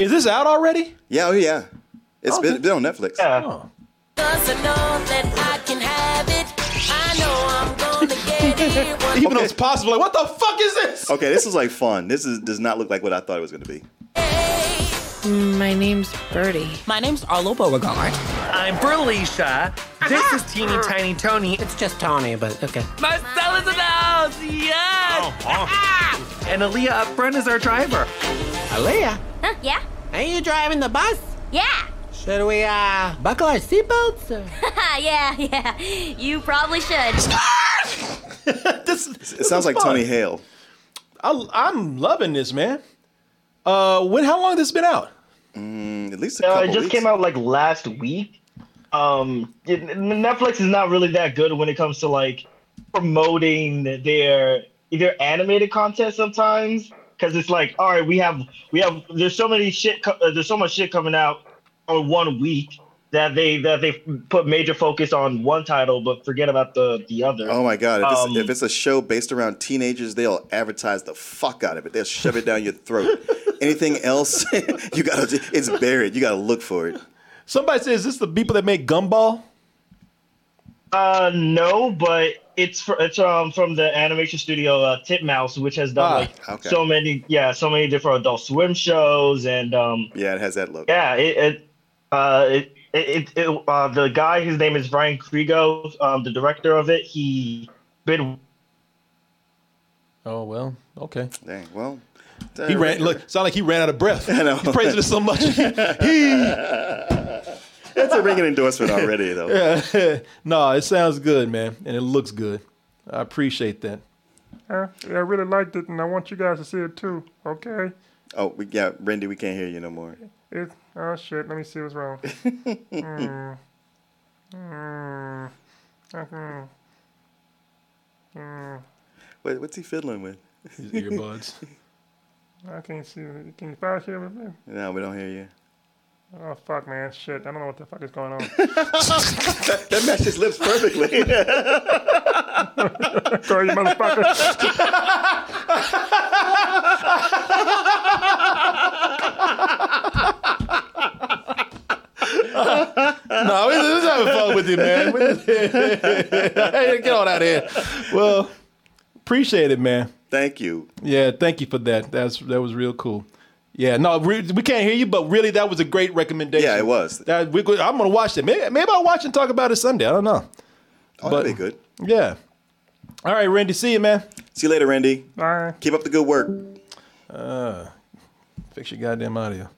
Is this out already? Yeah, oh yeah, it's oh, been, been on Netflix. Yeah. Oh. Cause I know that I can have it. I know I'm gonna get it. One Even though it's possible, like, what the fuck is this? Okay, this is like fun. This is does not look like what I thought it was going to be. My name's Bertie. My name's Arlo Beauregard. I'm Furlecia. This is Teeny Tiny Tony. It's just Tony, but okay. Marcellus in the house! Yes! Uh-huh. and Aaliyah up front is our driver. Aaliyah, Huh? Yeah? ain't you driving the bus? Yeah. Should we, uh, buckle our seatbelts? or- yeah, yeah. You probably should. It sounds like Tony Hale. I, I'm loving this, man. Uh, when? How long has this been out? Mm, at least a Uh, it just came out like last week. Um, it- Netflix is not really that good when it comes to like promoting their their animated content sometimes because it's like, all right, we have we have there's so many shit co- uh, there's so much shit coming out on one week that they that they put major focus on one title but forget about the the other. Oh my god! If, it's, Um, if it's a show based around teenagers, they'll advertise the fuck out of it. They'll shove it down your throat. Anything else, you gotta. It's buried. You gotta look for it. Somebody says, "Is this the people that make Gumball?" Uh, no, but it's for, it's um from the animation studio uh, Titmouse, which has done Ah, like okay. so many yeah so many different Adult Swim shows and um Yeah, it has that look. yeah it, it uh it it, it uh the guy his name is Brian Crego um the director of it he been Oh well, okay. Dang. Well, He ran. Look, sound like he ran out of breath. I know. He's praising it so much. he. That's a ringing endorsement already, though. Yeah. no, it sounds good, man, and it looks good. I appreciate that. Uh, yeah, I really liked it, and I want you guys to see it too. Okay. Oh, we yeah, Randy, we can't hear you no more. It, oh shit! Let me see what's wrong. mm. Mm. Mm. Mm. What, what's he fiddling with? His earbuds. I can't see. it. Can you find shit with me? no, we don't hear you. Oh fuck, man! Shit! I don't know what the fuck is going on. that, that matched his lips perfectly. Sorry, you motherfucker. no, we just having fun with you, man. Hey, get on out of here. Well, appreciate it, man. Thank you. Yeah, thank you for that. That's that was real cool. Yeah, no, we, we can't hear you, but really, that was a great recommendation. Yeah, it was. That we, I'm gonna watch it. Maybe, maybe I'll watch and talk about it Sunday. I don't know. Oh, that'd be good. Yeah. All right, Randy. See you, man. See you later, Randy. Bye. Keep up the good work. Uh, fix your goddamn audio.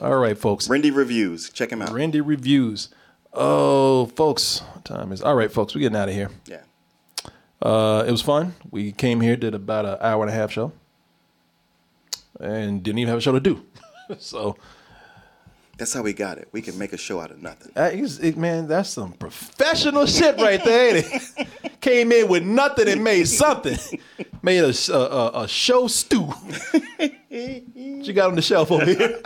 All right, folks. Randy reviews. Check him out. Randy reviews. Oh, folks, what time is? All right, folks, we're getting out of here. Yeah. Uh, it was fun. We came here, did about an hour and a half show, and didn't even have a show to do. so That's how we got it. We can make a show out of nothing. that is, it, man, that's some professional shit right there. ain't it? Came in with nothing and made something. Made a, a, a, a show stew. what you got on the shelf over here?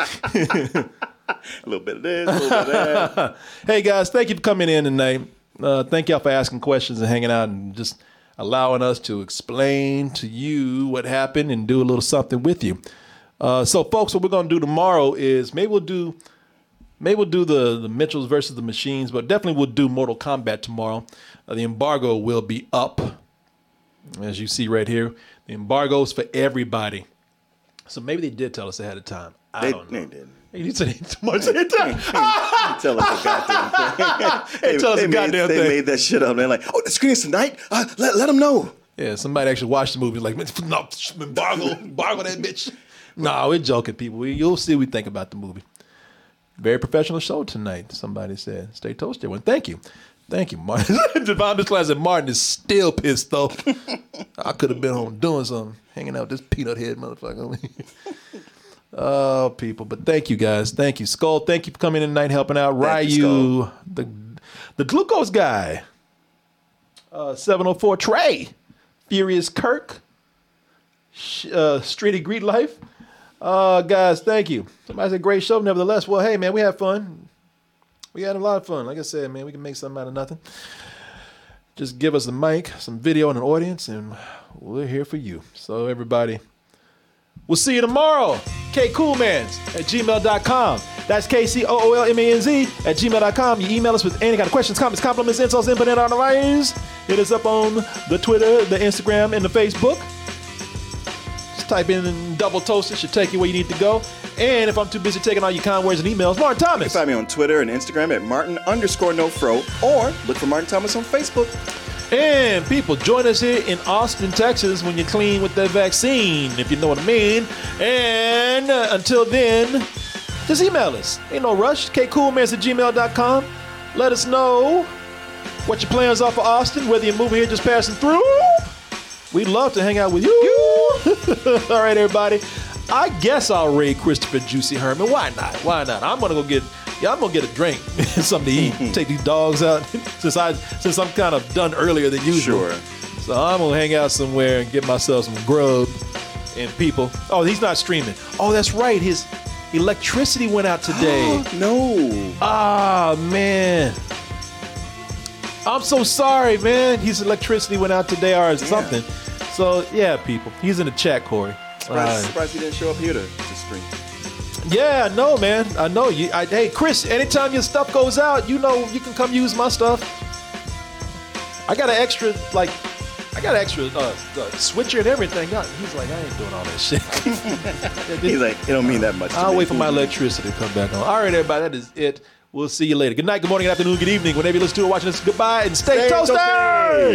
A little bit of this, a little bit of that. hey guys, thank you for coming in tonight. Uh, thank y'all for asking questions and hanging out and just allowing us to explain to you what happened and do a little something with you. Uh, so, folks, what we're gonna do tomorrow is maybe we'll do maybe we'll do the the Mitchells versus the Machines, but definitely we'll do Mortal Kombat tomorrow. Uh, the embargo will be up, as you see right here. The embargo's for everybody. So maybe they did tell us ahead of time. I They, don't know. they did. Hey, you said too much ahead of time. Tell us a goddamn thing. Hey, tell us they a made, goddamn they thing. made that shit up. They're like, oh, the screen's tonight. Uh, let, let them know. Yeah, somebody actually watched the movie like, no, embargo, embargo that bitch. No, we're joking, people. We, you'll see what we think about the movie. Very professional show tonight, somebody said. Stay toasted. Well, thank you. Thank you, Martin. Devon Class and Martin is still pissed, though. I could have been home doing something, hanging out with this peanut head motherfucker. oh, people. But thank you, guys. Thank you. Skull, thank you for coming in tonight, helping out. Thank you, Ryu, the, the glucose guy. Uh, 704 Trey. Furious Kirk. Uh, Streety Greet Life. Uh, guys, thank you. Somebody said great show, nevertheless. Well, hey, man, we had fun. We had a lot of fun. Like I said, man, we can make something out of nothing. Just give us a mic, some video, and an audience, and we're here for you. So, everybody, we'll see you tomorrow. kcoolmanz at gmail.com. That's K C O O L M A N Z at gmail.com. You email us with any kind of questions, comments, compliments, insults, input, and otherwise. Hit us up on the Twitter, the Instagram, and the Facebook. Type in double toast. It should take you where you need to go. And if I'm too busy taking all your kind words and emails, Martin You Thomas. can find me on Twitter and Instagram at Martin underscore no fro or look for Martin Thomas on Facebook. And people, join us here in Austin, Texas when you're clean with that vaccine, if you know what I mean. And uh, until then, just email us. Ain't no rush. kcoolmanz at gmail.com. Let us know what your plans are for Austin, whether you're moving here just passing through. We'd love to hang out with you. All right, everybody. I guess I'll raid Christopher Juicy Herman. Why not? Why not? I'm gonna go get yeah, I'm gonna get a drink, something to eat. Take these dogs out since I since I'm kind of done earlier than usual. Sure. So I'm gonna hang out somewhere and get myself some grub and people. Oh, he's not streaming. Oh, that's right. His electricity went out today. no. Ah man. I'm so sorry, man. His electricity went out today or something. So yeah, people. He's in the chat, Corey. Surprised, surprised he didn't show up here to, to stream. Yeah, I know, man. I know you. I, hey, Chris. Anytime your stuff goes out, you know you can come use my stuff. I got an extra, like, I got an extra uh, uh, switcher and everything. God, He's like, I ain't doing all that shit. He's like, it don't mean that much. I'll me. wait for my electricity to come back on. All right, everybody, that is it. We'll see you later. Good night, good morning, good afternoon, good evening. Whenever you listen to or watching this, goodbye and stay, Stay toasty.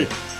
toasty.